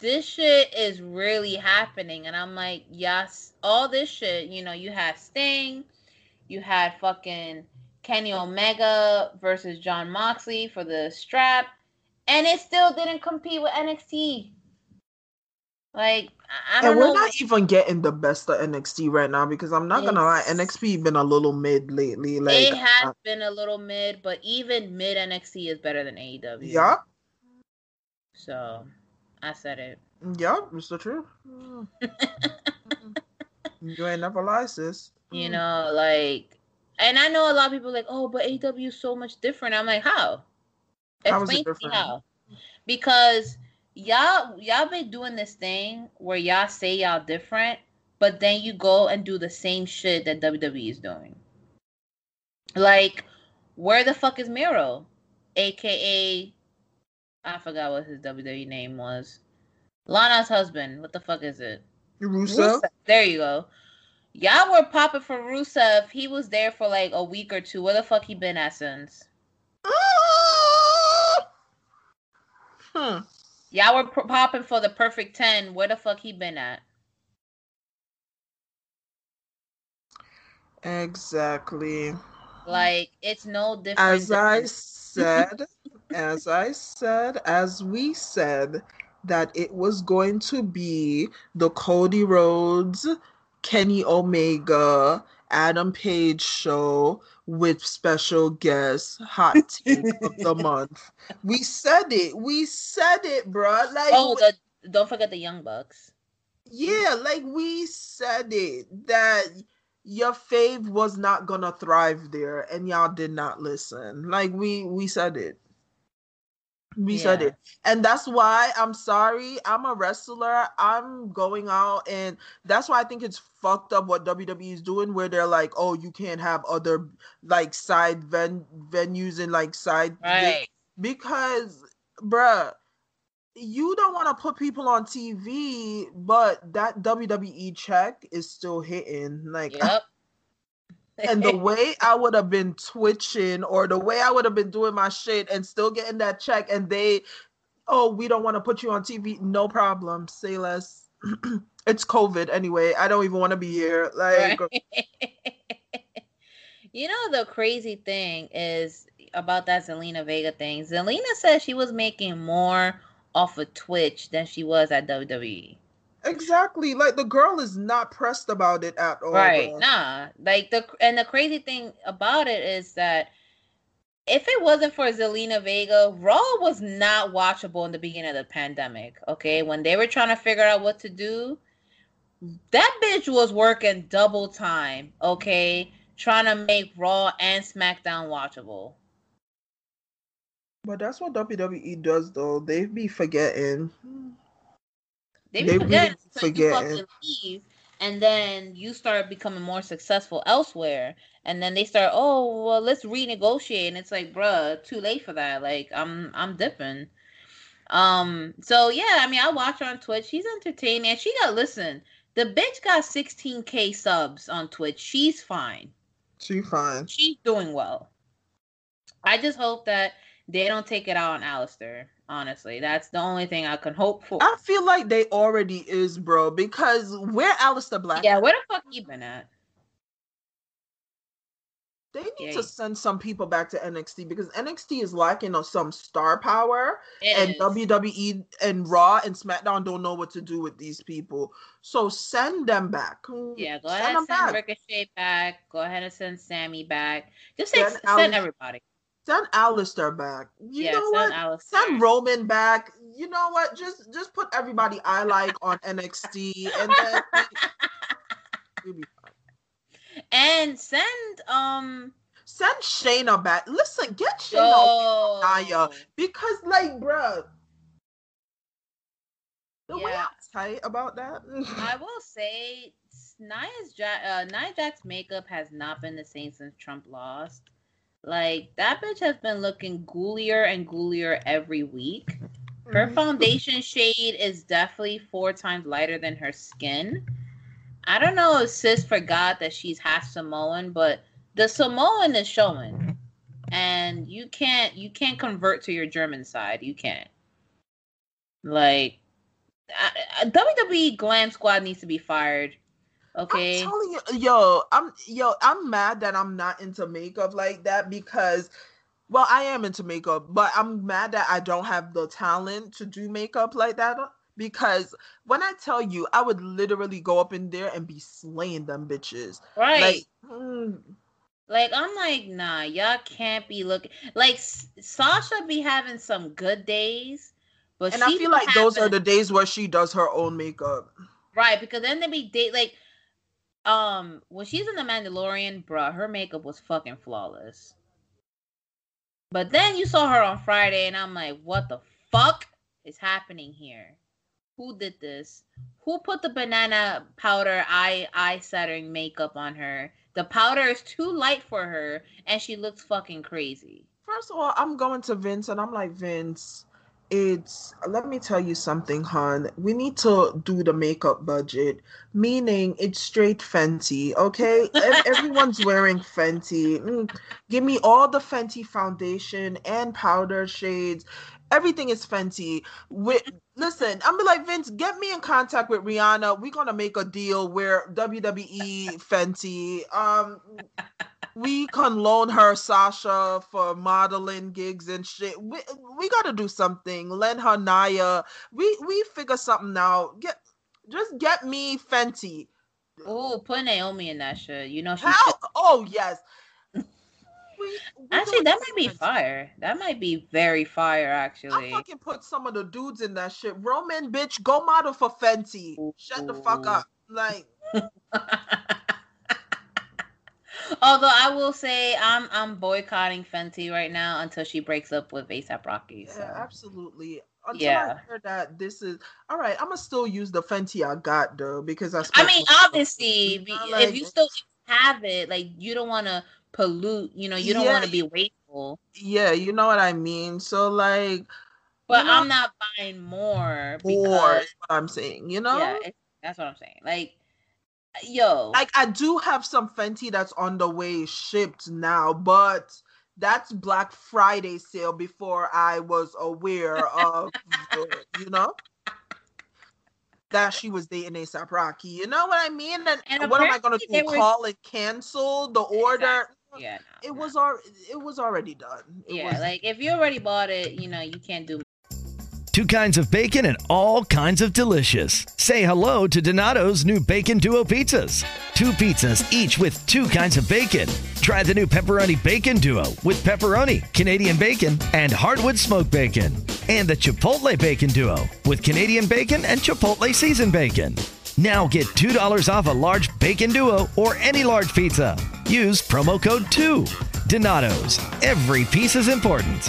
this shit is really happening, and I'm like, yes, all this shit. You know, you had Sting, you had fucking Kenny Omega versus Jon Moxley for the strap, and it still didn't compete with NXT. Like I don't and we're know. not even getting the best of NXT right now because I'm not gonna lie, NXT been a little mid lately. Like, it has uh, been a little mid, but even mid NXT is better than AEW. Yeah. So I said it. yup, it's the truth. [laughs] you ain't never lie, sis. You mm. know, like, and I know a lot of people are like, oh, but AW is so much different. I'm like, how? How Explain to me how. Because y'all y'all been doing this thing where y'all say y'all different, but then you go and do the same shit that WWE is doing. Like, where the fuck is Miro? AKA I forgot what his WWE name was. Lana's husband. What the fuck is it? Rusev? There you go. Y'all were popping for Rusev. He was there for like a week or two. Where the fuck he been at since? [laughs] Hmm. Y'all were p- popping for the perfect 10. Where the fuck he been at? Exactly. Like, it's no different. As I [laughs] said, as I said, as we said, that it was going to be the Cody Rhodes, Kenny Omega, Adam Page show with special guest hot take of the [laughs] month. We said it. We said it, bro. Like oh, the, don't forget the Young Bucks. yeah, like we said it that your fave was not gonna thrive there, and y'all did not listen. Like we we said it. We said Yeah. it, and that's why I'm sorry. I'm a wrestler. I'm going out, and that's why I think it's fucked up what WWE is doing, where they're like, "Oh, you can't have other like side ven- venues and like side Right. because, bruh, you don't want to put people on TV, but that WWE check is still hitting. Like, Yep. And the [laughs] way I would have been twitching, or the way I would have been doing my shit and still getting that check, and they, oh, we don't want to put you on TV. No problem. Say less. [clears throat] it's COVID anyway. I don't even want to be here. Like, Right. [laughs] you know the crazy thing is about that Zelina Vega thing. Zelina said she was making more off of Twitch than she was at. WWE. Exactly. Like the girl is not pressed about it at all. right? Nah, like the and the crazy thing about it is that if it wasn't for Zelina Vega, Raw was not watchable in the beginning of the pandemic. Okay, when they were trying to figure out what to do, that bitch was working double time. Okay, trying to make Raw and SmackDown watchable. But that's what WWE does, though. They be forgetting. They be They forgetting really until you fucking leave, and then you start becoming more successful elsewhere. And then they start oh well let's renegotiate. And it's like bruh too late for that. Like i'm i'm dipping. Um so yeah i mean i watch her on twitch. She's entertaining. And she got listen the bitch got 16k subs on twitch. She's fine. She fine. She's doing well. I just hope that they don't take it out on Aleister. Honestly, that's the only thing I can hope for. I feel like they already is, bro. Because where Aleister Black? Yeah, where the fuck you been at? They need yeah. to send some people back to NXT because NXT is lacking of some star power, it and is. WWE and Raw and SmackDown don't know what to do with these people. So send them back. Yeah, go send ahead and send back. Ricochet back. Go ahead and send Sammy back. Just send, send everybody. Send Aleister back. You yeah, know what? Aleister. Send Roman back. You know what? Just just put everybody I like on NXT and then [laughs] we'll be fine. And send um send Shayna back. Listen, get Shayna oh. Nia because like bruh. The yeah. way I'm tight about that. [laughs] I will say Nia's uh, Nia Jax's makeup has not been the same since Trump lost. Like that bitch has been looking ghoulier and ghoulier every week. Her mm-hmm. foundation shade is definitely four times lighter than her skin. I don't know if sis forgot that she's half Samoan, but the Samoan is showing. And you can't you can't convert to your German side. You can't. Like WWE Glam Squad needs to be fired. Okay. I'm telling you, yo, I'm yo, I'm mad that I'm not into makeup like that because well, I am into makeup, but I'm mad that I don't have the talent to do makeup like that because when I tell you, I would literally go up in there and be slaying them bitches. Right. Like, mm. like I'm like, nah, y'all can't be looking like Sasha be having some good days, but and I feel like having... those are the days where she does her own makeup. Right, because then they be date like um, when she's in the Mandalorian, bruh, her makeup was fucking flawless. But then you saw her on Friday, and I'm like, what the fuck is happening here? Who did this? Who put the banana powder eye eye setting makeup on her? The powder is too light for her, and she looks fucking crazy. First of all, I'm going to Vince, and I'm like, Vince, it's let me tell you something hon. We need to do the makeup budget meaning it's straight fenty okay? [laughs] Everyone's wearing fenty. Mm, give me all the fenty foundation and powder shades everything is fenty with listen i'm be like vince get me in contact with rihanna we're gonna make a deal where wwe fenty um we can loan her Sasha for modeling gigs and shit. We we gotta do something. Lend her Nia. We we figure something out. Get just get me Fenty. Oh, put Naomi in that shit. You know she. Oh yes. We, actually, that might be fire. That might be very fire. Actually, I fucking put some of the dudes in that shit. Roman, bitch, go model for Fenty. Ooh. Shut the fuck up. Like. [laughs] Although I will say I'm I'm boycotting Fenty right now until she breaks up with ASAP Rocky. So. Yeah, absolutely. Until yeah. I hear that this is all right, I'm gonna still use the Fenty I got though because I. I mean, obviously, like, if you still have it, like you don't want to pollute. You know, you don't yeah, want to be wasteful. Yeah, you know what I mean. So like, but you know, I'm not buying more. Because, more, what I'm saying. You know. Yeah, that's what I'm saying. Like yo like i do have some fenty that's on the way shipped now but that's black friday sale before i was aware of the, you know that she was dating ASAP Rocky. You know what I mean? And, and what am I gonna do? Were... Call it cancel the order? Exactly. Yeah, no, it no. was already it was already done. It yeah, was... like if you already bought it, you know you can't do Two kinds of bacon and all kinds of delicious. Say hello to Donato's new Bacon Duo pizzas. Two pizzas, each with two kinds of bacon. Try the new Pepperoni Bacon Duo with pepperoni, Canadian bacon, and hardwood smoked bacon. And the Chipotle Bacon Duo with Canadian bacon and Chipotle seasoned bacon. Now get $2 off a large bacon duo or any large pizza. Use promo code 2. Donato's. Every piece is important.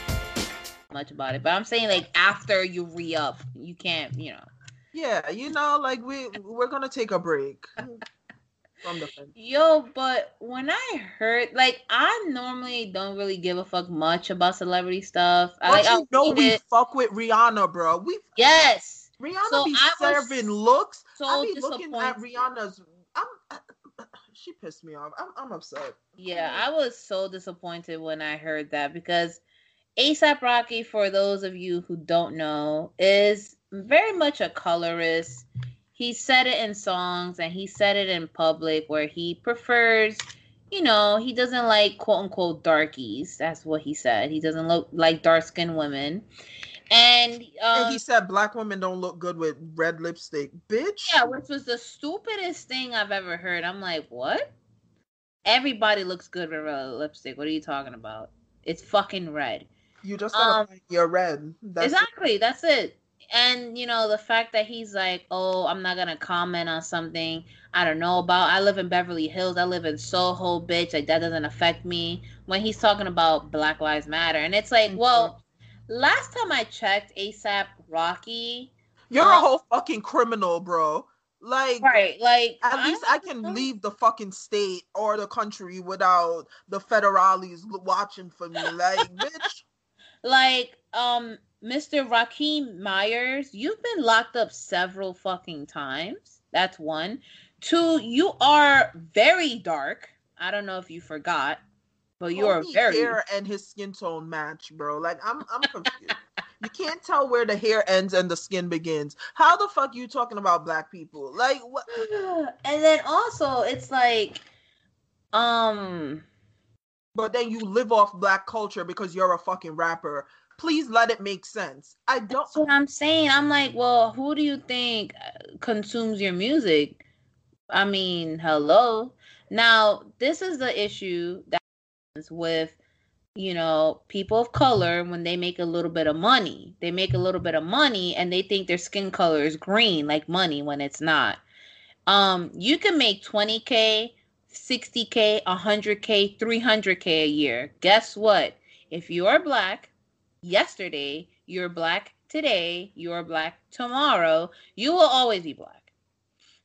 much about it. But I'm saying like after you re up, you can't, you know. Yeah, you know, like we we're gonna take a break. [laughs] Yo, but when I heard, like, I normally don't really give a fuck much about celebrity stuff. But I like, you know we it. fuck with Rihanna, bro. We yes, Rihanna so be I serving looks. So I be looking at Rihanna's. I'm. [laughs] She pissed me off. I'm, I'm upset. Yeah, I was so disappointed when I heard that because ASAP Rocky, for those of you who don't know, is very much a colorist. He said it in songs and he said it in public where he prefers, you know, he doesn't like quote unquote darkies. That's what he said. He doesn't look like dark skinned women. And, um, and he said black women don't look good with red lipstick. Bitch. Yeah, which was the stupidest thing I've ever heard. I'm like, what? Everybody looks good with red lipstick. What are you talking about? It's fucking red. You just gotta um, find your red. That's exactly. It. That's it. And you know the fact that he's like, oh, I'm not gonna comment on something I don't know about. I live in Beverly Hills. I live in Soho, bitch. Like that doesn't affect me. When he's talking about Black Lives Matter, and it's like, mm-hmm. well, last time I checked, ASAP Rocky. You're um, a whole fucking criminal, bro. Like, right? Like, at least I can leave the fucking state or the country without the federales watching for me. Like, bitch. Like, um, Mr. Rakim Mayers, you've been locked up several fucking times. That's one. Two, you are very dark. I don't know if you forgot, but you are very hair and his skin tone match, bro. Like I'm I'm confused. you can't tell where the hair ends and the skin begins. How the fuck you talking about black people? Like what? [sighs] And then also, it's like, um, but then you live off black culture because you're a fucking rapper. Please let it make sense. I don't. That's what I'm saying. I'm like, well, who do you think uh, consumes your music? I mean, hello. Now, this is the issue that with you know people of color when they make a little bit of money. They make a little bit of money and they think their skin color is green like money when it's not. Um, you can make 20k 60K, 100K, 300K a year. Guess what? If you are black yesterday, you're black today, you're black tomorrow, you will always be black.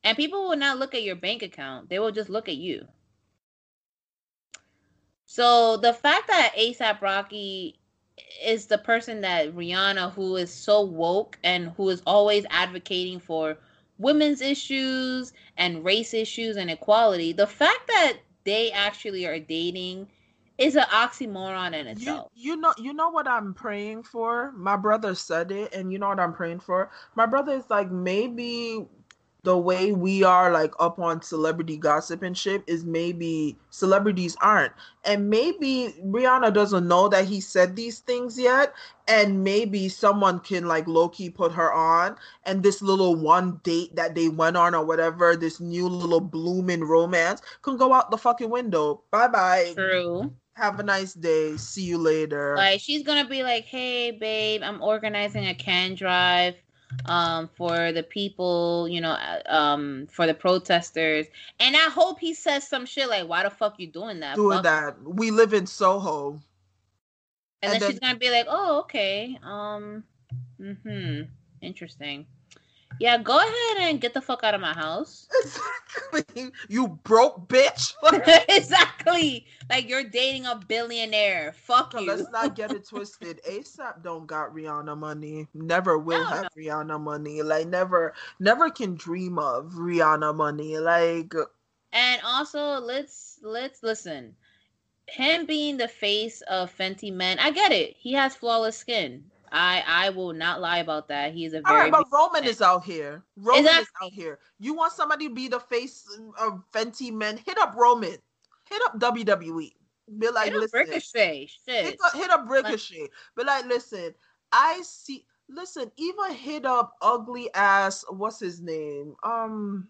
And people will not look at your bank account, they will just look at you. So the fact that ASAP Rocky is the person that Rihanna, who is so woke and who is always advocating for women's issues and race issues and equality, the fact that they actually are dating is an oxymoron in itself. You, you know, you know what I'm praying for. My brother said it, and you know what I'm praying for. My brother is like, maybe the way we are like up on celebrity gossip and shit is maybe celebrities aren't. And maybe Rihanna doesn't know that he said these things yet. And maybe someone can like low key put her on. And this little one date that they went on or whatever, this new little blooming romance can go out the fucking window. Bye bye. True have a nice day. See you later. Like she's gonna be like, "Hey, babe, I'm organizing a can drive um, for the people, you know, uh, um, for the protesters. And I hope he says some shit like, "Why the fuck you doing that?" Doing fuck? that. We live in Soho. And, and then, then, she's gonna be like, "Oh, okay. Um, hmm, interesting." Yeah, go ahead and get the fuck out of my house. [laughs] Exactly. You broke bitch. [laughs] exactly. Like you're dating a billionaire. Fuck you. Let's not get it twisted. [laughs] ASAP don't got Rihanna money. Never will no, have no. Rihanna money. Like never never can dream of Rihanna money. Like And also let's let's listen. Him being the face of Fenty Men, I get it. He has flawless skin. I I will not lie about that. He's a very all right, but Roman man. is out here. Roman exactly. is out here. You want somebody to be the face of Fenty Men? Hit up Roman. Hit up WWE. Be like, hit listen. Ricochet. Shit. Hit, up, hit up Ricochet. Like, Be like, listen. I see. Listen, Eva hit up ugly ass. What's his name? Um,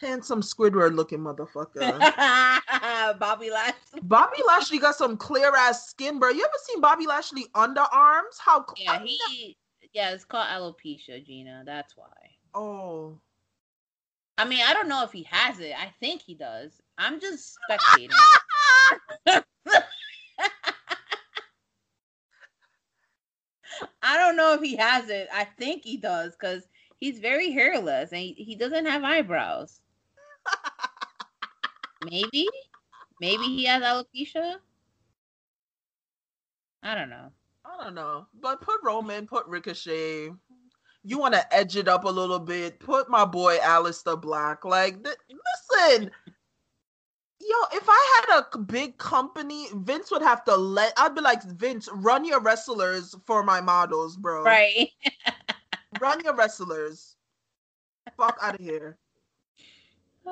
handsome Squidward looking motherfucker. [laughs] Bobby Lashley. Bobby Lashley got some clear ass skin, bro. You ever seen Bobby Lashley underarms? How? Yeah, he. Yeah, it's called alopecia, Gina. That's why. Oh. I mean, I don't know if he has it. I think he does. I'm just spectating. [laughs] I don't know if he has it. I think he does because he's very hairless and he, he doesn't have eyebrows. Maybe, maybe he has alopecia. I don't know. I don't know, but put Roman, put Ricochet. You want to edge it up a little bit. Put my boy Aleister Black. Like, th- listen, yo, if I had a big company, Vince would have to let. I'd be like, Vince, run your wrestlers for my models, bro. Right. [laughs] run your wrestlers. Fuck out of here.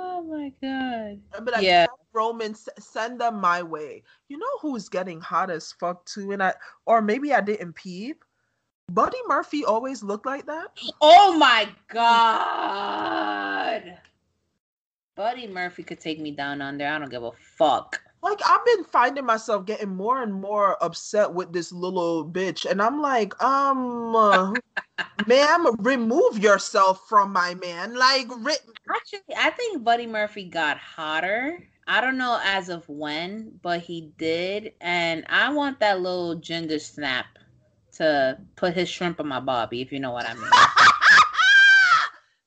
Oh my god. I'd be like, yeah. Roman, send them my way. You know who's getting hot as fuck too, and I or maybe I didn't peep. Buddy Murphy always looked like that. Oh my god. Buddy Murphy could take me down under. I don't give a fuck. Like I've been finding myself getting more and more upset with this little bitch, and I'm like, um, uh, [laughs] ma'am, remove yourself from my man. Like, actually, I think Buddy Murphy got hotter. I don't know as of when, but he did, and I want that little gender snap to put his shrimp on my bobby, if you know what I mean. [laughs]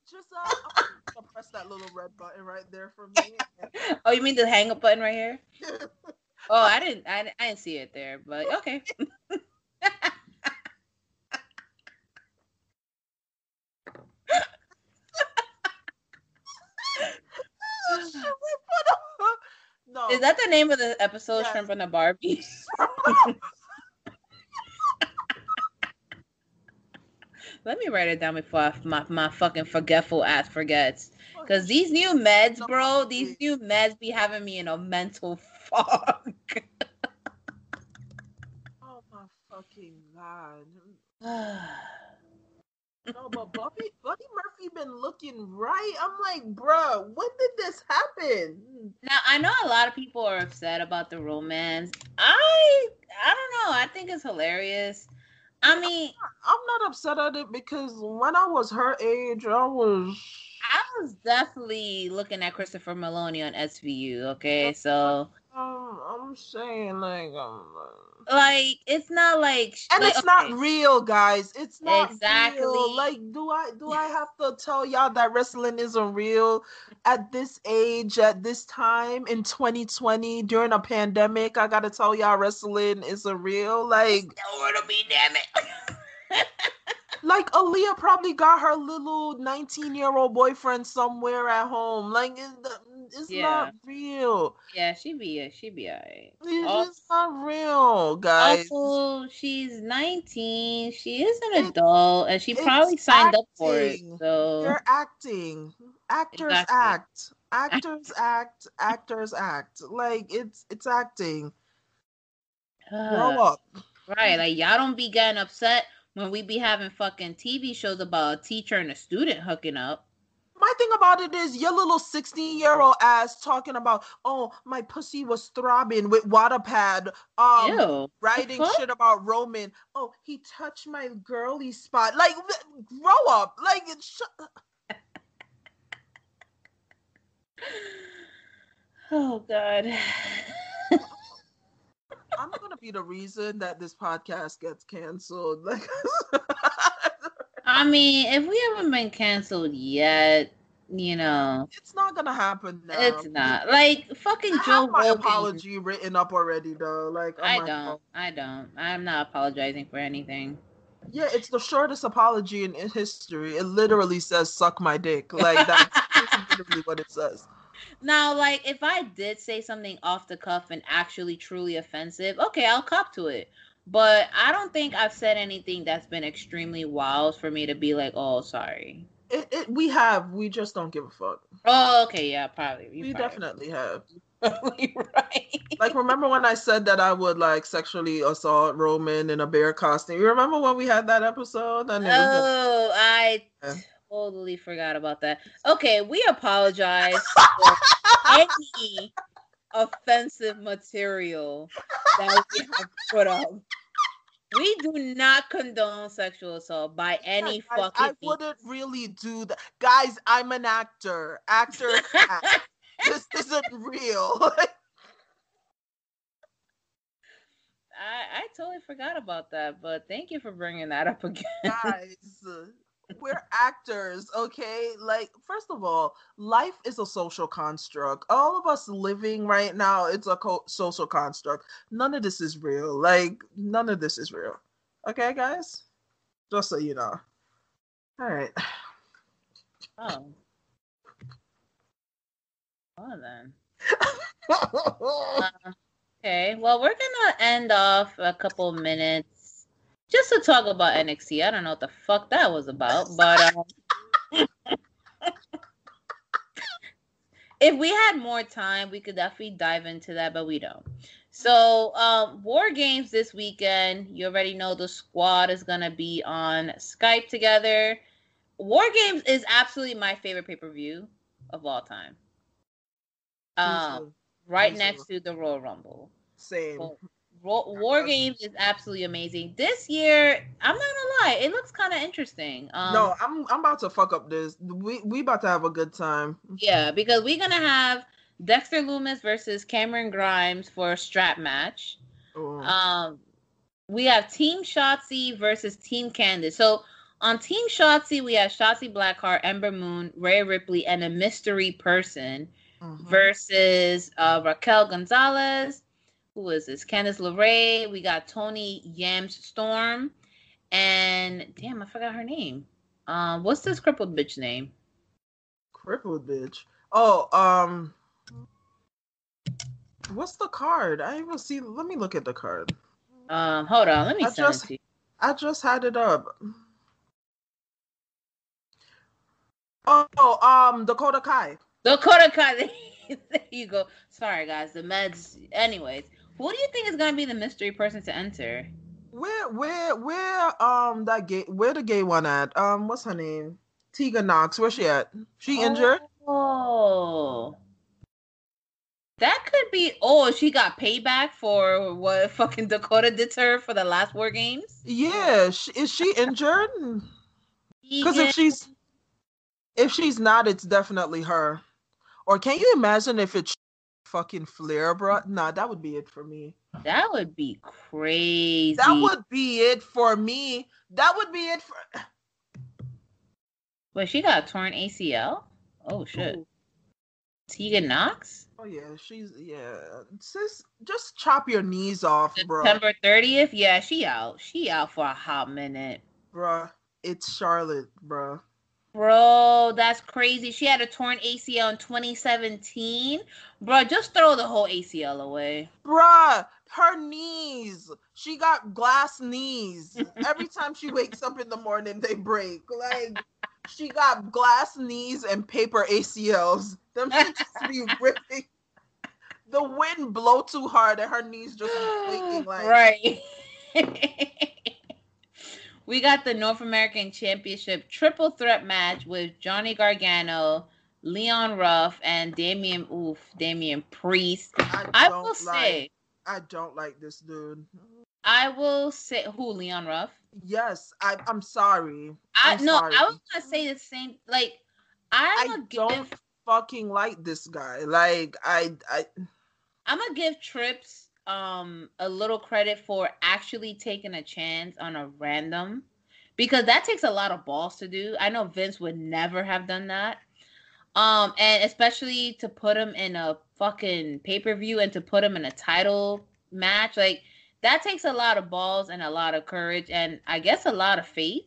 Just uh, press that little red button right there for me. [laughs] oh, you mean the hang up button right here? [laughs] oh, I didn't, I, I didn't see it there, but okay. no. Is that the name of the episode, yes. Shrimp and the Barbie? [laughs] Let me write it down before I, my, my fucking forgetful ass forgets. Because these new meds, bro, these new meds be having me in a mental fog. [laughs] oh my fucking god. [sighs] no, but Buddy, Buddy Murphy been looking right. I'm like, bro, when did this happen? Now I know a lot of people are upset about the romance. I I don't know. I think it's hilarious. I mean, I'm not upset at it because when I was her age, I was. I was definitely looking at Christopher Meloni on SVU. Okay, so. Um, I'm saying like, um, like it's not like, and like, it's okay. not real, guys. It's not exactly real. like. Do I do I have to tell y'all that wrestling isn't real at this age, at this time in 2020 during a pandemic? I gotta tell y'all wrestling isn't real. Like, nowhere to be, damn it. [laughs] like Aaliyah probably got her little 19 year old boyfriend somewhere at home. Like it's yeah. not real. Yeah, she be she be alright. It's also, not real, guys. Also, she's 19. She is an adult, and she probably signed acting. up for it. So you're acting. Actors exactly. act. Actors act. Actors act. Like it's it's acting. [sighs] Grow up. Right, like y'all don't be getting upset when we be having fucking TV shows about a teacher and a student hooking up. My thing about it is your little 16 year old ass talking about, oh, my pussy was throbbing with waterpad, um, Ew. writing shit about Roman. Oh, he touched my girly spot. Like, grow up. Like, sh- [sighs] oh God. I'm not gonna be the reason that this podcast gets canceled. Like, I mean, if we haven't been canceled yet, you know, it's not gonna happen now. It's not like fucking I Joe. have my Rogan. apology written up already, though. Like, oh I don't. God. I don't. I'm not apologizing for anything. Yeah, it's the shortest apology in, in history. It literally says "suck my dick." Like that's, that's [laughs] literally what it says. Now, like, if I did say something off the cuff and actually truly offensive, okay, I'll cop to it. But I don't think I've said anything that's been extremely wild for me to be like, oh, sorry. It, it we have. We just don't give a fuck. Oh, okay, yeah, probably. You we probably. definitely [laughs] have. right. Like, remember when I said that I would like sexually assault Roman in a bear costume? You remember when we had that episode? And oh, I Yeah. Totally forgot about that. Okay, we apologize [laughs] for any offensive material that we have put up. We do not condone sexual assault by any Guys, I fucking means. wouldn't really do that. Guys, I'm an actor. Actor. act. [laughs] this isn't real. [laughs] I, I totally forgot about that, but thank you for bringing that up again. Guys, we're actors, okay? Like, first of all, life is a social construct. All of us living right now, it's a co- social construct. None of this is real. Like, none of this is real. Okay, guys? Just so you know. All right. Oh. Well then. [laughs] Uh, okay, well, we're gonna end off a couple minutes just to talk about NXT. I don't know what the fuck that was about, but um, if we had more time, we could definitely dive into that, but we don't. So, um, War Games this weekend. You already know the squad is gonna be on Skype together. War Games is absolutely my favorite pay per view of all time. Um, right next to the Royal Rumble. Same. War Games is absolutely amazing. This year, I'm not gonna lie, it looks kind of interesting. Um, no, I'm I'm about to fuck up this. We we about to have a good time. yeah, because we're gonna have Dexter Lumis versus Cameron Grimes for a strap match. Oh. Um, we have Team Shotzi versus Team Candice. So on Team Shotzi, we have Shotzi Blackheart, Ember Moon, Rhea Ripley, and a mystery person Mhm. versus uh, Raquel Gonzalez. Who is this? Candice LeRae. We got Tony Yams Storm. And damn, I forgot her name. Um, what's this crippled bitch name? Crippled bitch. Oh, um, what's the card? I even see. Let me look at the card. Um, hold on, let me I just- it to you. I just had it up. Oh, um, Dakota Kai. Dakota Kai. [laughs] there you go. Sorry, guys. The meds. Anyways, who do you think is gonna be the mystery person to enter? Where, where, where, um, that gay, where the gay one at? Um, what's her name? Tegan Nox. Where's she at? She injured? Oh. That could be. Oh, she got payback for what fucking Dakota did to her for the last War Games. Yeah. Is she injured? [laughs] Because if she's, if she's not, it's definitely her. Or can you imagine if it's fucking Flair, bro? Nah, that would be it for me. that would be crazy. That would be it for me. That would be it for. But she got a torn ACL. Oh shit. Ooh. Tegan Nox. Oh yeah, she's yeah. Sis, just chop your knees off, bro. September thirtieth. Yeah, she out. She out for a hot minute. Bruh, it's Charlotte, bruh. Bro, that's crazy. She had a torn ACL in 2017. Bro, just throw the whole ACL away. Bruh, her knees. She got glass knees. Every [laughs] time she wakes up in the morning, they break. Like she got glass knees and paper ACLs. Them shit just be [laughs] ripping. The wind blow too hard and her knees just be [gasps] quaking like right. [laughs] we got the North American Championship triple threat match with Johnny Gargano, Leon Ruff, and Damian Oof, Damian Priest. I, I will like, say, I don't like this dude. I will say, who Leon Ruff? Yes, I, I'm sorry. I I'm no, sorry. I was gonna say the same. Like, I'm I don't give, fucking like this guy. Like I, I I'm gonna give Trips um a little credit for actually taking a chance on a random because that takes a lot of balls to do. I know Vince would never have done that. Um, and especially to put him in a fucking pay per view and to put him in a title match, like that takes a lot of balls and a lot of courage and I guess a lot of faith.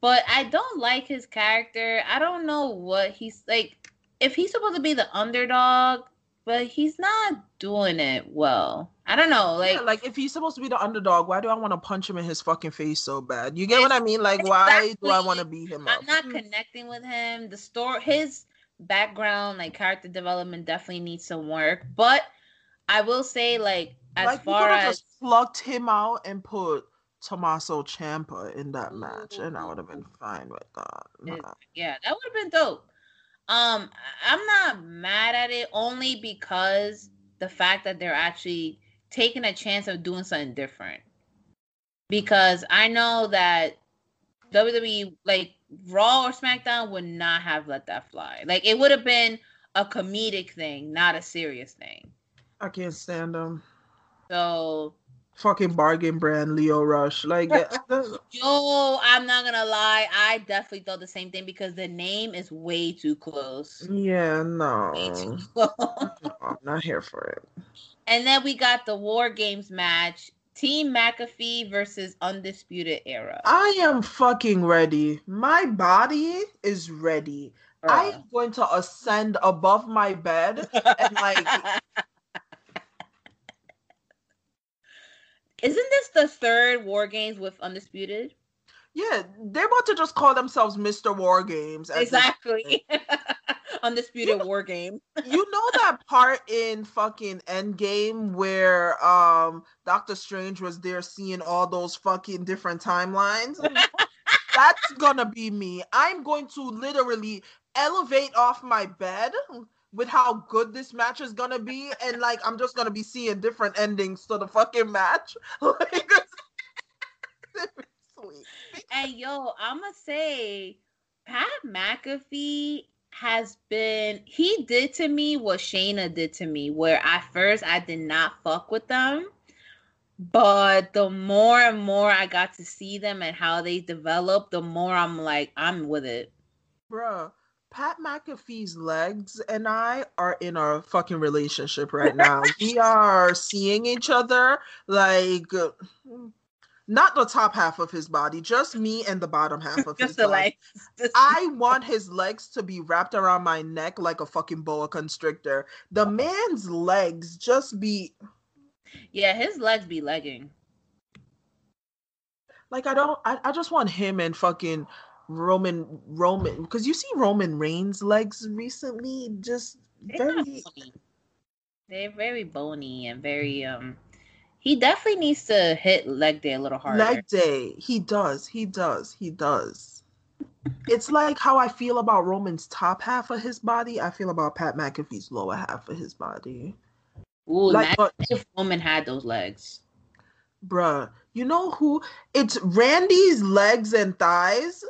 But I don't like his character. I don't know what he's like. If he's supposed to be the underdog, but he's not doing it well. I don't know. Like, yeah, like if he's supposed to be the underdog, why do I want to punch him in his fucking face so bad? You get what I mean? Like why do I want to beat him up? I'm not connecting with him. The store, his background, like character development, definitely needs some work. But I will say, like, as like, far as just plucked him out and put Tommaso Ciampa in that match, and I mm-hmm. would have been fine with that. Nah. yeah, that would have been dope. Um, I'm not mad at it only because the fact that they're actually taking a chance of doing something different. Because I know that WWE, like Raw or SmackDown, would not have let that fly. Like it would have been a comedic thing, not a serious thing. I can't stand them. So fucking bargain brand Lio Rush. Like, yo, I'm not gonna lie, I definitely thought the same thing because the name is way too close. Yeah, no, [laughs] [laughs] no I'm not here for it. And then we got the War Games match. Team McAfee versus Undisputed Era. I am fucking ready. My body is ready. Uh. I am going to ascend above my bed and like [laughs] Isn't this the third War Games with Undisputed? Yeah, they're about to just call themselves Mr. War Games. Exactly. [laughs] Undisputed you, War Game. [laughs] you know that part in fucking Endgame where um Doctor Strange was there seeing all those fucking different timelines? [laughs] That's gonna be me. I'm going to literally elevate off my bed with how good this match is gonna be, and like I'm just gonna be seeing different endings to the fucking match. [laughs] like. [laughs] And yo, I'ma say, Pat McAfee has been he did to me what Shayna did to me, where at first I did not fuck with them. But the more and more I got to see them and how they develop, the more I'm like, I'm with it. Bruh, Pat McAfee's legs and I are in a fucking relationship right now. we [laughs] are seeing each other like not the top half of his body, just me and the bottom half of his body. I want his legs to be wrapped around my neck like a fucking boa constrictor. The man's legs just be Yeah, his legs be legging. Like I don't I, I just want him and fucking Roman Roman because you see Roman Reigns legs recently just they're very they're very bony and very um he definitely needs to hit leg day a little harder. Leg day. He does. He does. He does. it's like how I feel about Roman's top half of his body. I feel about Pat McAfee's lower half of his body. Ooh, like, but, if Roman had those legs. Bruh, you know who? It's Randy's legs and thighs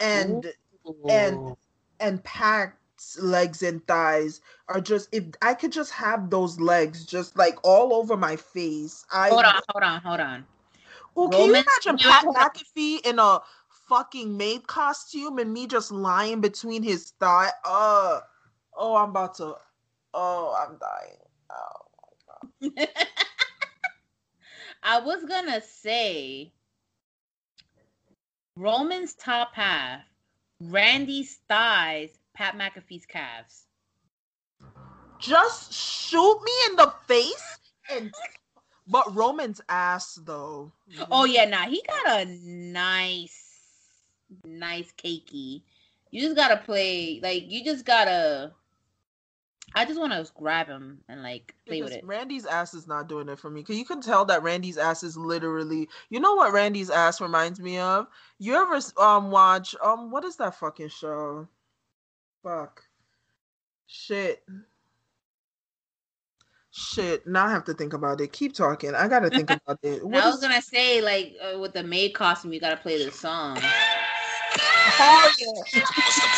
and Ooh. and and Pat's legs and thighs are just if I could just have those legs just like all over my face. I hold on, hold on, hold on. Oh, can you imagine Pat McAfee in a fucking maid costume and me just lying between his thigh? Uh oh, I'm about to. Oh, I'm dying. Oh my god. [laughs] I was gonna say Roman's top half, Randy's thighs, Pat McAfee's calves. Just shoot me in the face and but Roman's ass though. Oh yeah, nah, he got a nice nice cakey. You just gotta play like you just gotta I just want to grab him and like play because with it. Randy's ass is not doing it for me. Cause you can tell that Randy's ass is literally. You know what Randy's ass reminds me of? You ever um watch um what is that fucking show? Fuck. Shit. Shit. Now I have to think about it. Keep talking. I gotta think about it. [laughs] What I was is... gonna say like uh, with the maid costume, you gotta play this song. What's the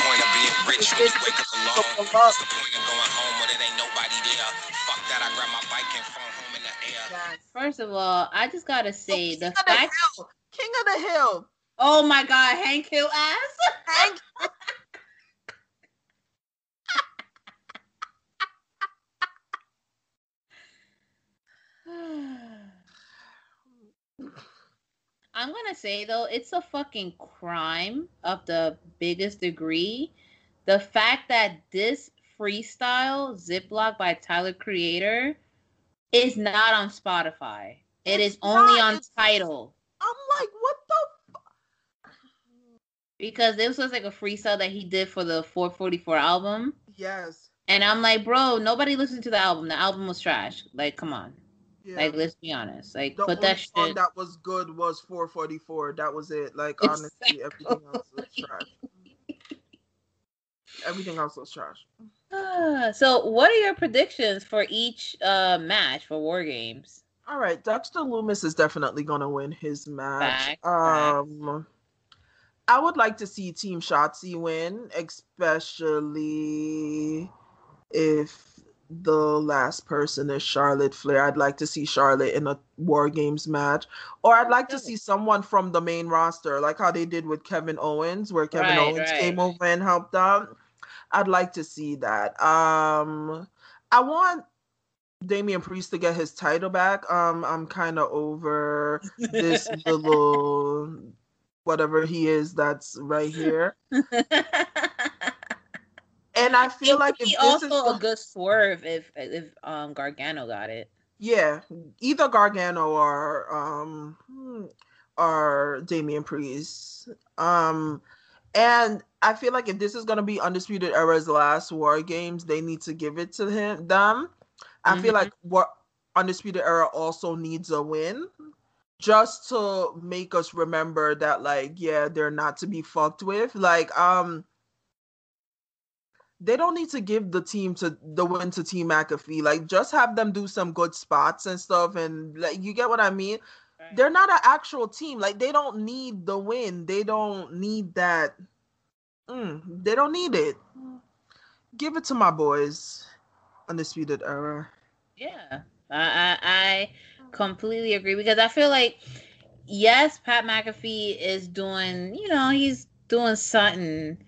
point of being rich when you wake up alone? What's the point of going home the. First of all, I just gotta oh, say oh, the fact the King of the Hill. Oh my god, Hank Hill ass. Hank [laughs] I'm gonna say though, it's a fucking crime of the biggest degree. The fact that this freestyle Ziploc by Tyler Creator is not on Spotify. It it's is only not, on Tidal. I'm like, what the because this was like a free freestyle that he did for the 444 album. Yes. And I'm like, bro, nobody listened to the album. The album was trash. Like, come on. Yeah. Like, let's be honest. Like, the put only that song shit. that was good was 444. That was it. Like honestly, everything else was trash. Everything else was trash. Ah, so, what are your predictions for each uh match for War Games? All right, Dexter Lumis is definitely gonna win his match. Facts, Um, I would like to see Team Shotzi win, especially if the last person is Charlotte Flair. I'd like to see Charlotte in a War Games match, or I'd like to see someone from the main roster, like how they did with Kevin Owens, where Kevin Right, Owens right. came over and helped out. I'd like to see that. Um, I want Damian Priest to get his title back. Um, I'm kind of over this [laughs] little whatever he is that's right here. And I feel like if also is a good swerve if if um Gargano got it. yeah, either Gargano or um hmm, or Damian Priest. Um and I feel like if this is gonna be Undisputed Era's last war games, they need to give it to him them. I feel Mhm. like what Undisputed Era also needs a win. Just to make us remember that like, yeah, they're not to be fucked with. Like, um they don't need to give the team to the win to Team McAfee. Like, just have them do some good spots and stuff, and like, you get what I mean. They're not an actual team. Like, they don't need the win. They don't need that. Mm, they don't need it. Give it to my boys, Undisputed Era. Yeah, I, I I completely agree because I feel like yes, Pat McAfee is doing you know he's doing something,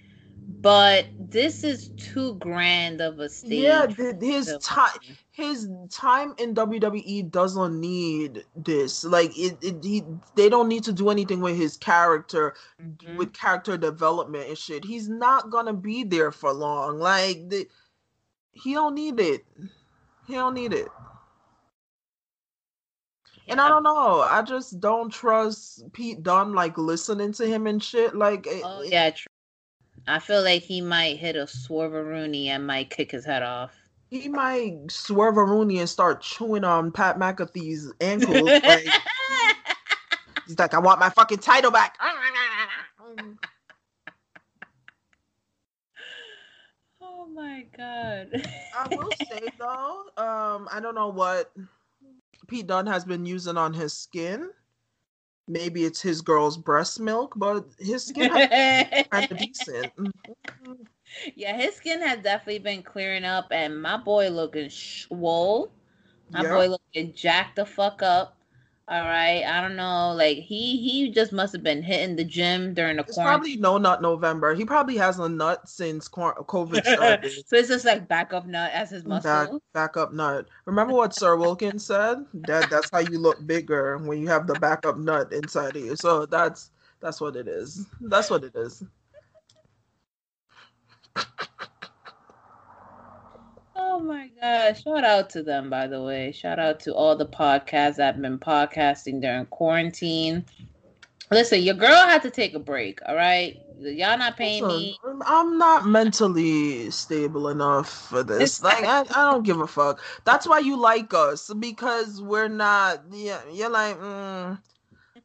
but this is too grand of a stage. Yeah, his time, his time in WWE doesn't need this. Like it, it he, they don't need to do anything with his character, Mhm. with character development and shit. He's not gonna be there for long. Like the, he don't need it. He don't need it. And I don't know. I just don't trust Pete Dunne like listening to him and shit. Like, Oh it- yeah, true. I feel like he might hit a swerveroony and might kick his head off. he might swerve a Rooney and start chewing on Pat McAfee's ankles. [laughs] Like, he's like, I want my fucking title back. [laughs] oh my god. I will say though, um, I don't know what Pete Dunne has been using on his skin. Maybe it's his girl's breast milk, but his skin [laughs] kind of decent. Mm-hmm. yeah, his skin has definitely been clearing up, and my boy looking swole. My Yeah. boy looking jacked the fuck up. All right, I don't know. Like he he just must have been hitting the gym during the It's quarantine. probably no nut November. He probably has a nut since COVID started. [laughs] so it's just like backup nut as his muscle. Back, back up nut. Remember what Sir Wilkins said? That that's how you look bigger when you have the backup nut inside of you. So that's that's what it is. That's what it is. Oh my gosh. Shout out to them, by the way. Shout out to all the podcasts that have been podcasting during quarantine. Listen, your girl had to take a break, all right? Y'all not paying me. I'm not mentally stable enough for this. Like I, I don't give a fuck. That's why you like us because we're not. Yeah, you're like. Mm,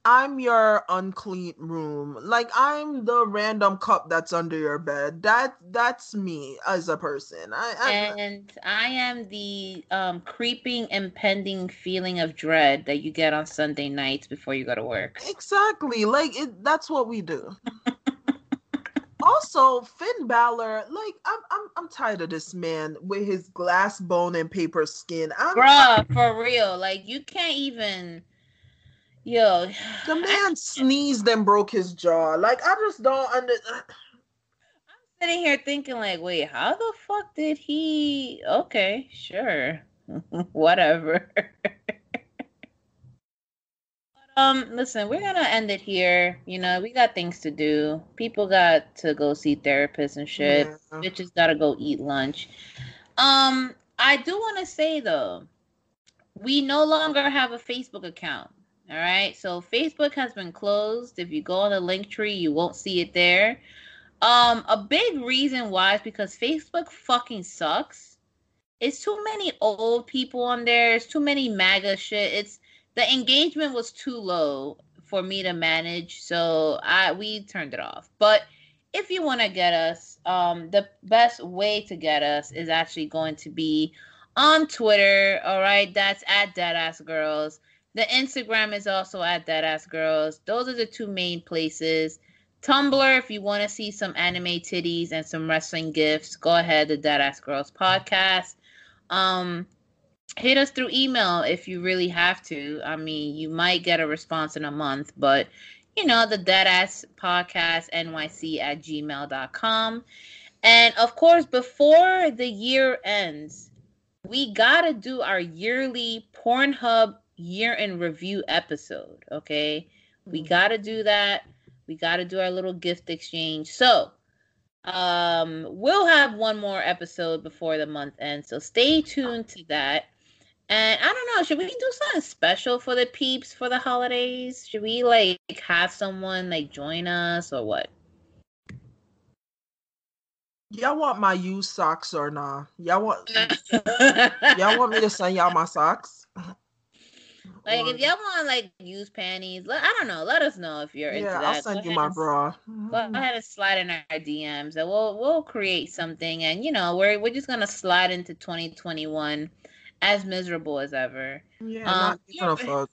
I'm your unclean room. Like I'm the random cup that's under your bed. That that's me as a person. I, I And I am the um, creeping, impending feeling of dread that you get on Sunday nights before you go to work. Exactly. Like it, that's what we do. [laughs] also, Finn Balor, like I'm, I'm, I'm tired of this man with his glass bone and paper skin. I'm, Bruh, for real. Like, you can't even. Yo. the man sneezed and broke his jaw. Like I just don't under. I'm sitting here thinking like, wait, how the fuck did he? Okay, sure, [laughs] whatever. [laughs] um, listen, we're gonna end it here. You know, we got things to do. People got to go see therapists and shit. Yeah. Bitches gotta go eat lunch. Um, I do want to say though, we no longer have a Facebook account. All right, so Facebook has been closed. If you go on the link tree, you won't see it there. Um, a big reason why is because Facebook fucking sucks. It's too many old people on there. It's too many MAGA shit. It's the engagement was too low for me to manage, so I we turned it off. But if you want to get us, um, the best way to get us is actually going to be on Twitter. All right, that's at Deadass Girls. The Instagram is also at Deadass Girls. Those are the two main places. Tumblr, if you want to see some anime titties and some wrestling gifts, go ahead. The Deadass Girls podcast. Um, hit us through email if you really have to. I mean, you might get a response in a month, but you know, the Deadass Podcast NYC at gmail.com. And of course, before the year ends, we gotta do our yearly Pornhub year in review episode. Okay. We gotta do that. We gotta do our little gift exchange. So um we'll have one more episode before the month ends. So stay tuned to that. And I don't know, should we do something special for the peeps for the holidays? Should we like have someone like join us or what? Y'all want my used socks or nah? Y'all want [laughs] y'all want me to send y'all my socks? [laughs] Like if y'all want like used panties, let, I don't know. Let us know if you're yeah, into that. I'll send Go you my bra. Go ahead and slide in our DMs, and we'll we'll create something. And you know, we're we're just gonna slide into 2021 as miserable as ever. Yeah, Um, not giving a fuck.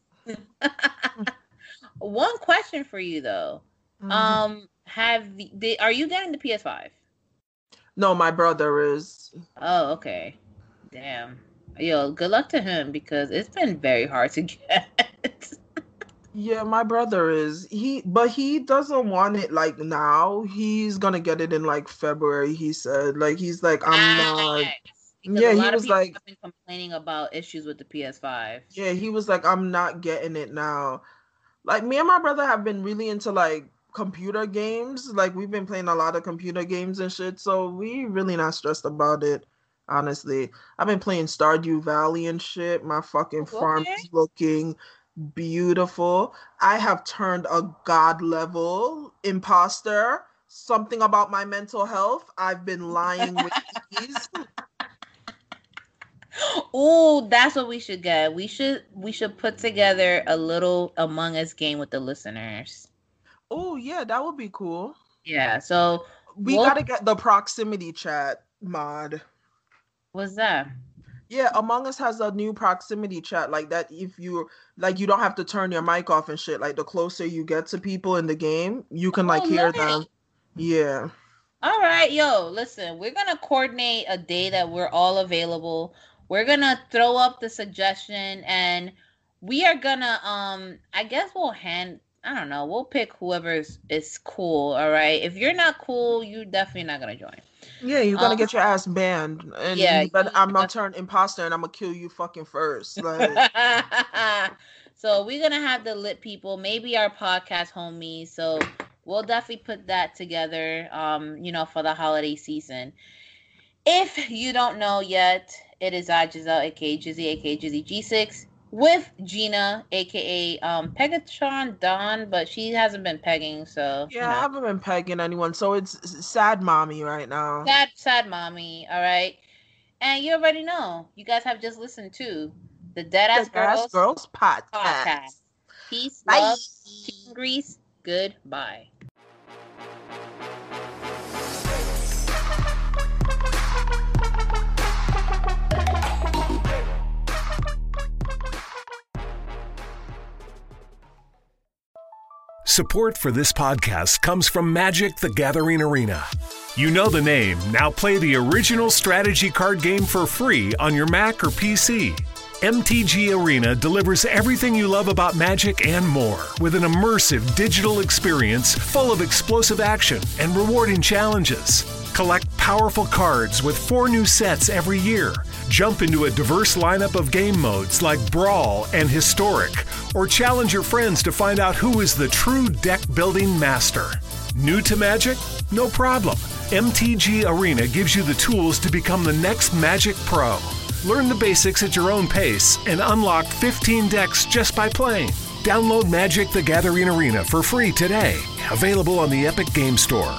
[laughs] One question for you though. Mhm. Um, have the are you getting the PS5? No, my brother is. Oh, okay. Damn. Yo, good luck to him because it's been very hard to [laughs] get. Yeah, my brother is. He but he doesn't want it like now. He's gonna get it in like February, he said. Like he's like, I'm ah, not Because Yeah, he was like- complaining about issues with the PS5. Yeah, he was like, I'm not getting it now. Like me and my brother have been really into like computer games. Like we've been playing a lot of computer games and shit. So we really not stressed about it. Honestly, I've been playing Stardew Valley and shit. My fucking farm is looking beautiful. I have turned a god level imposter. Something about my mental health. I've been lying with these. [laughs] Oh, that's what we should get. We should we should put together a little Among Us game with the listeners. Oh yeah, that would be cool. Yeah. So We Well- gotta get the proximity chat mod. What's that? Yeah, Among Us has a new proximity chat like that. If you like, you don't have to turn your mic off and shit. Like the closer you get to people in the game, you can like Oh, hear nice. them. Yeah. All right, yo, listen, we're gonna coordinate a day that we're all available. We're gonna throw up the suggestion and we are gonna um I guess we'll hand I don't know, we'll pick whoever is, is cool, all right? If you're not cool, you're definitely not gonna join. Yeah, you're gonna Um, get your ass banned. And yeah, but I'm gonna turn imposter and I'm gonna kill you fucking first. Like [laughs] so we're gonna have the lit people, maybe our podcast homies. So we'll definitely put that together. Um, you know, for the holiday season. If you don't know yet, it is I Giselle, aka Jizzy, aka Jizzy G6, with Gina, aka um Pegatron Don, but she hasn't been pegging, so you Yeah, I haven't been pegging anyone, so it's sad mommy right now. sad, sad mommy. All right, and you already know. You guys have just listened to the Dead Ass Ass Girls Girls podcast. podcast. Peace, Bye. love, chicken grease. Goodbye. Support for this podcast comes from Magic the Gathering Arena. You know the name. Now play the original strategy card game for free on your Mac or PC. MTG Arena delivers everything you love about Magic and more with an immersive digital experience full of explosive action and rewarding challenges. Collect powerful cards with four new sets every year. Jump into a diverse lineup of game modes like Brawl and Historic, or challenge your friends to find out who is the true deck building master. New to Magic? No problem. MTG Arena gives you the tools to become the next Magic Pro. Learn the basics at your own pace and unlock 15 decks just by playing. Download Magic the Gathering Arena for free today. Available on the Epic Game Store.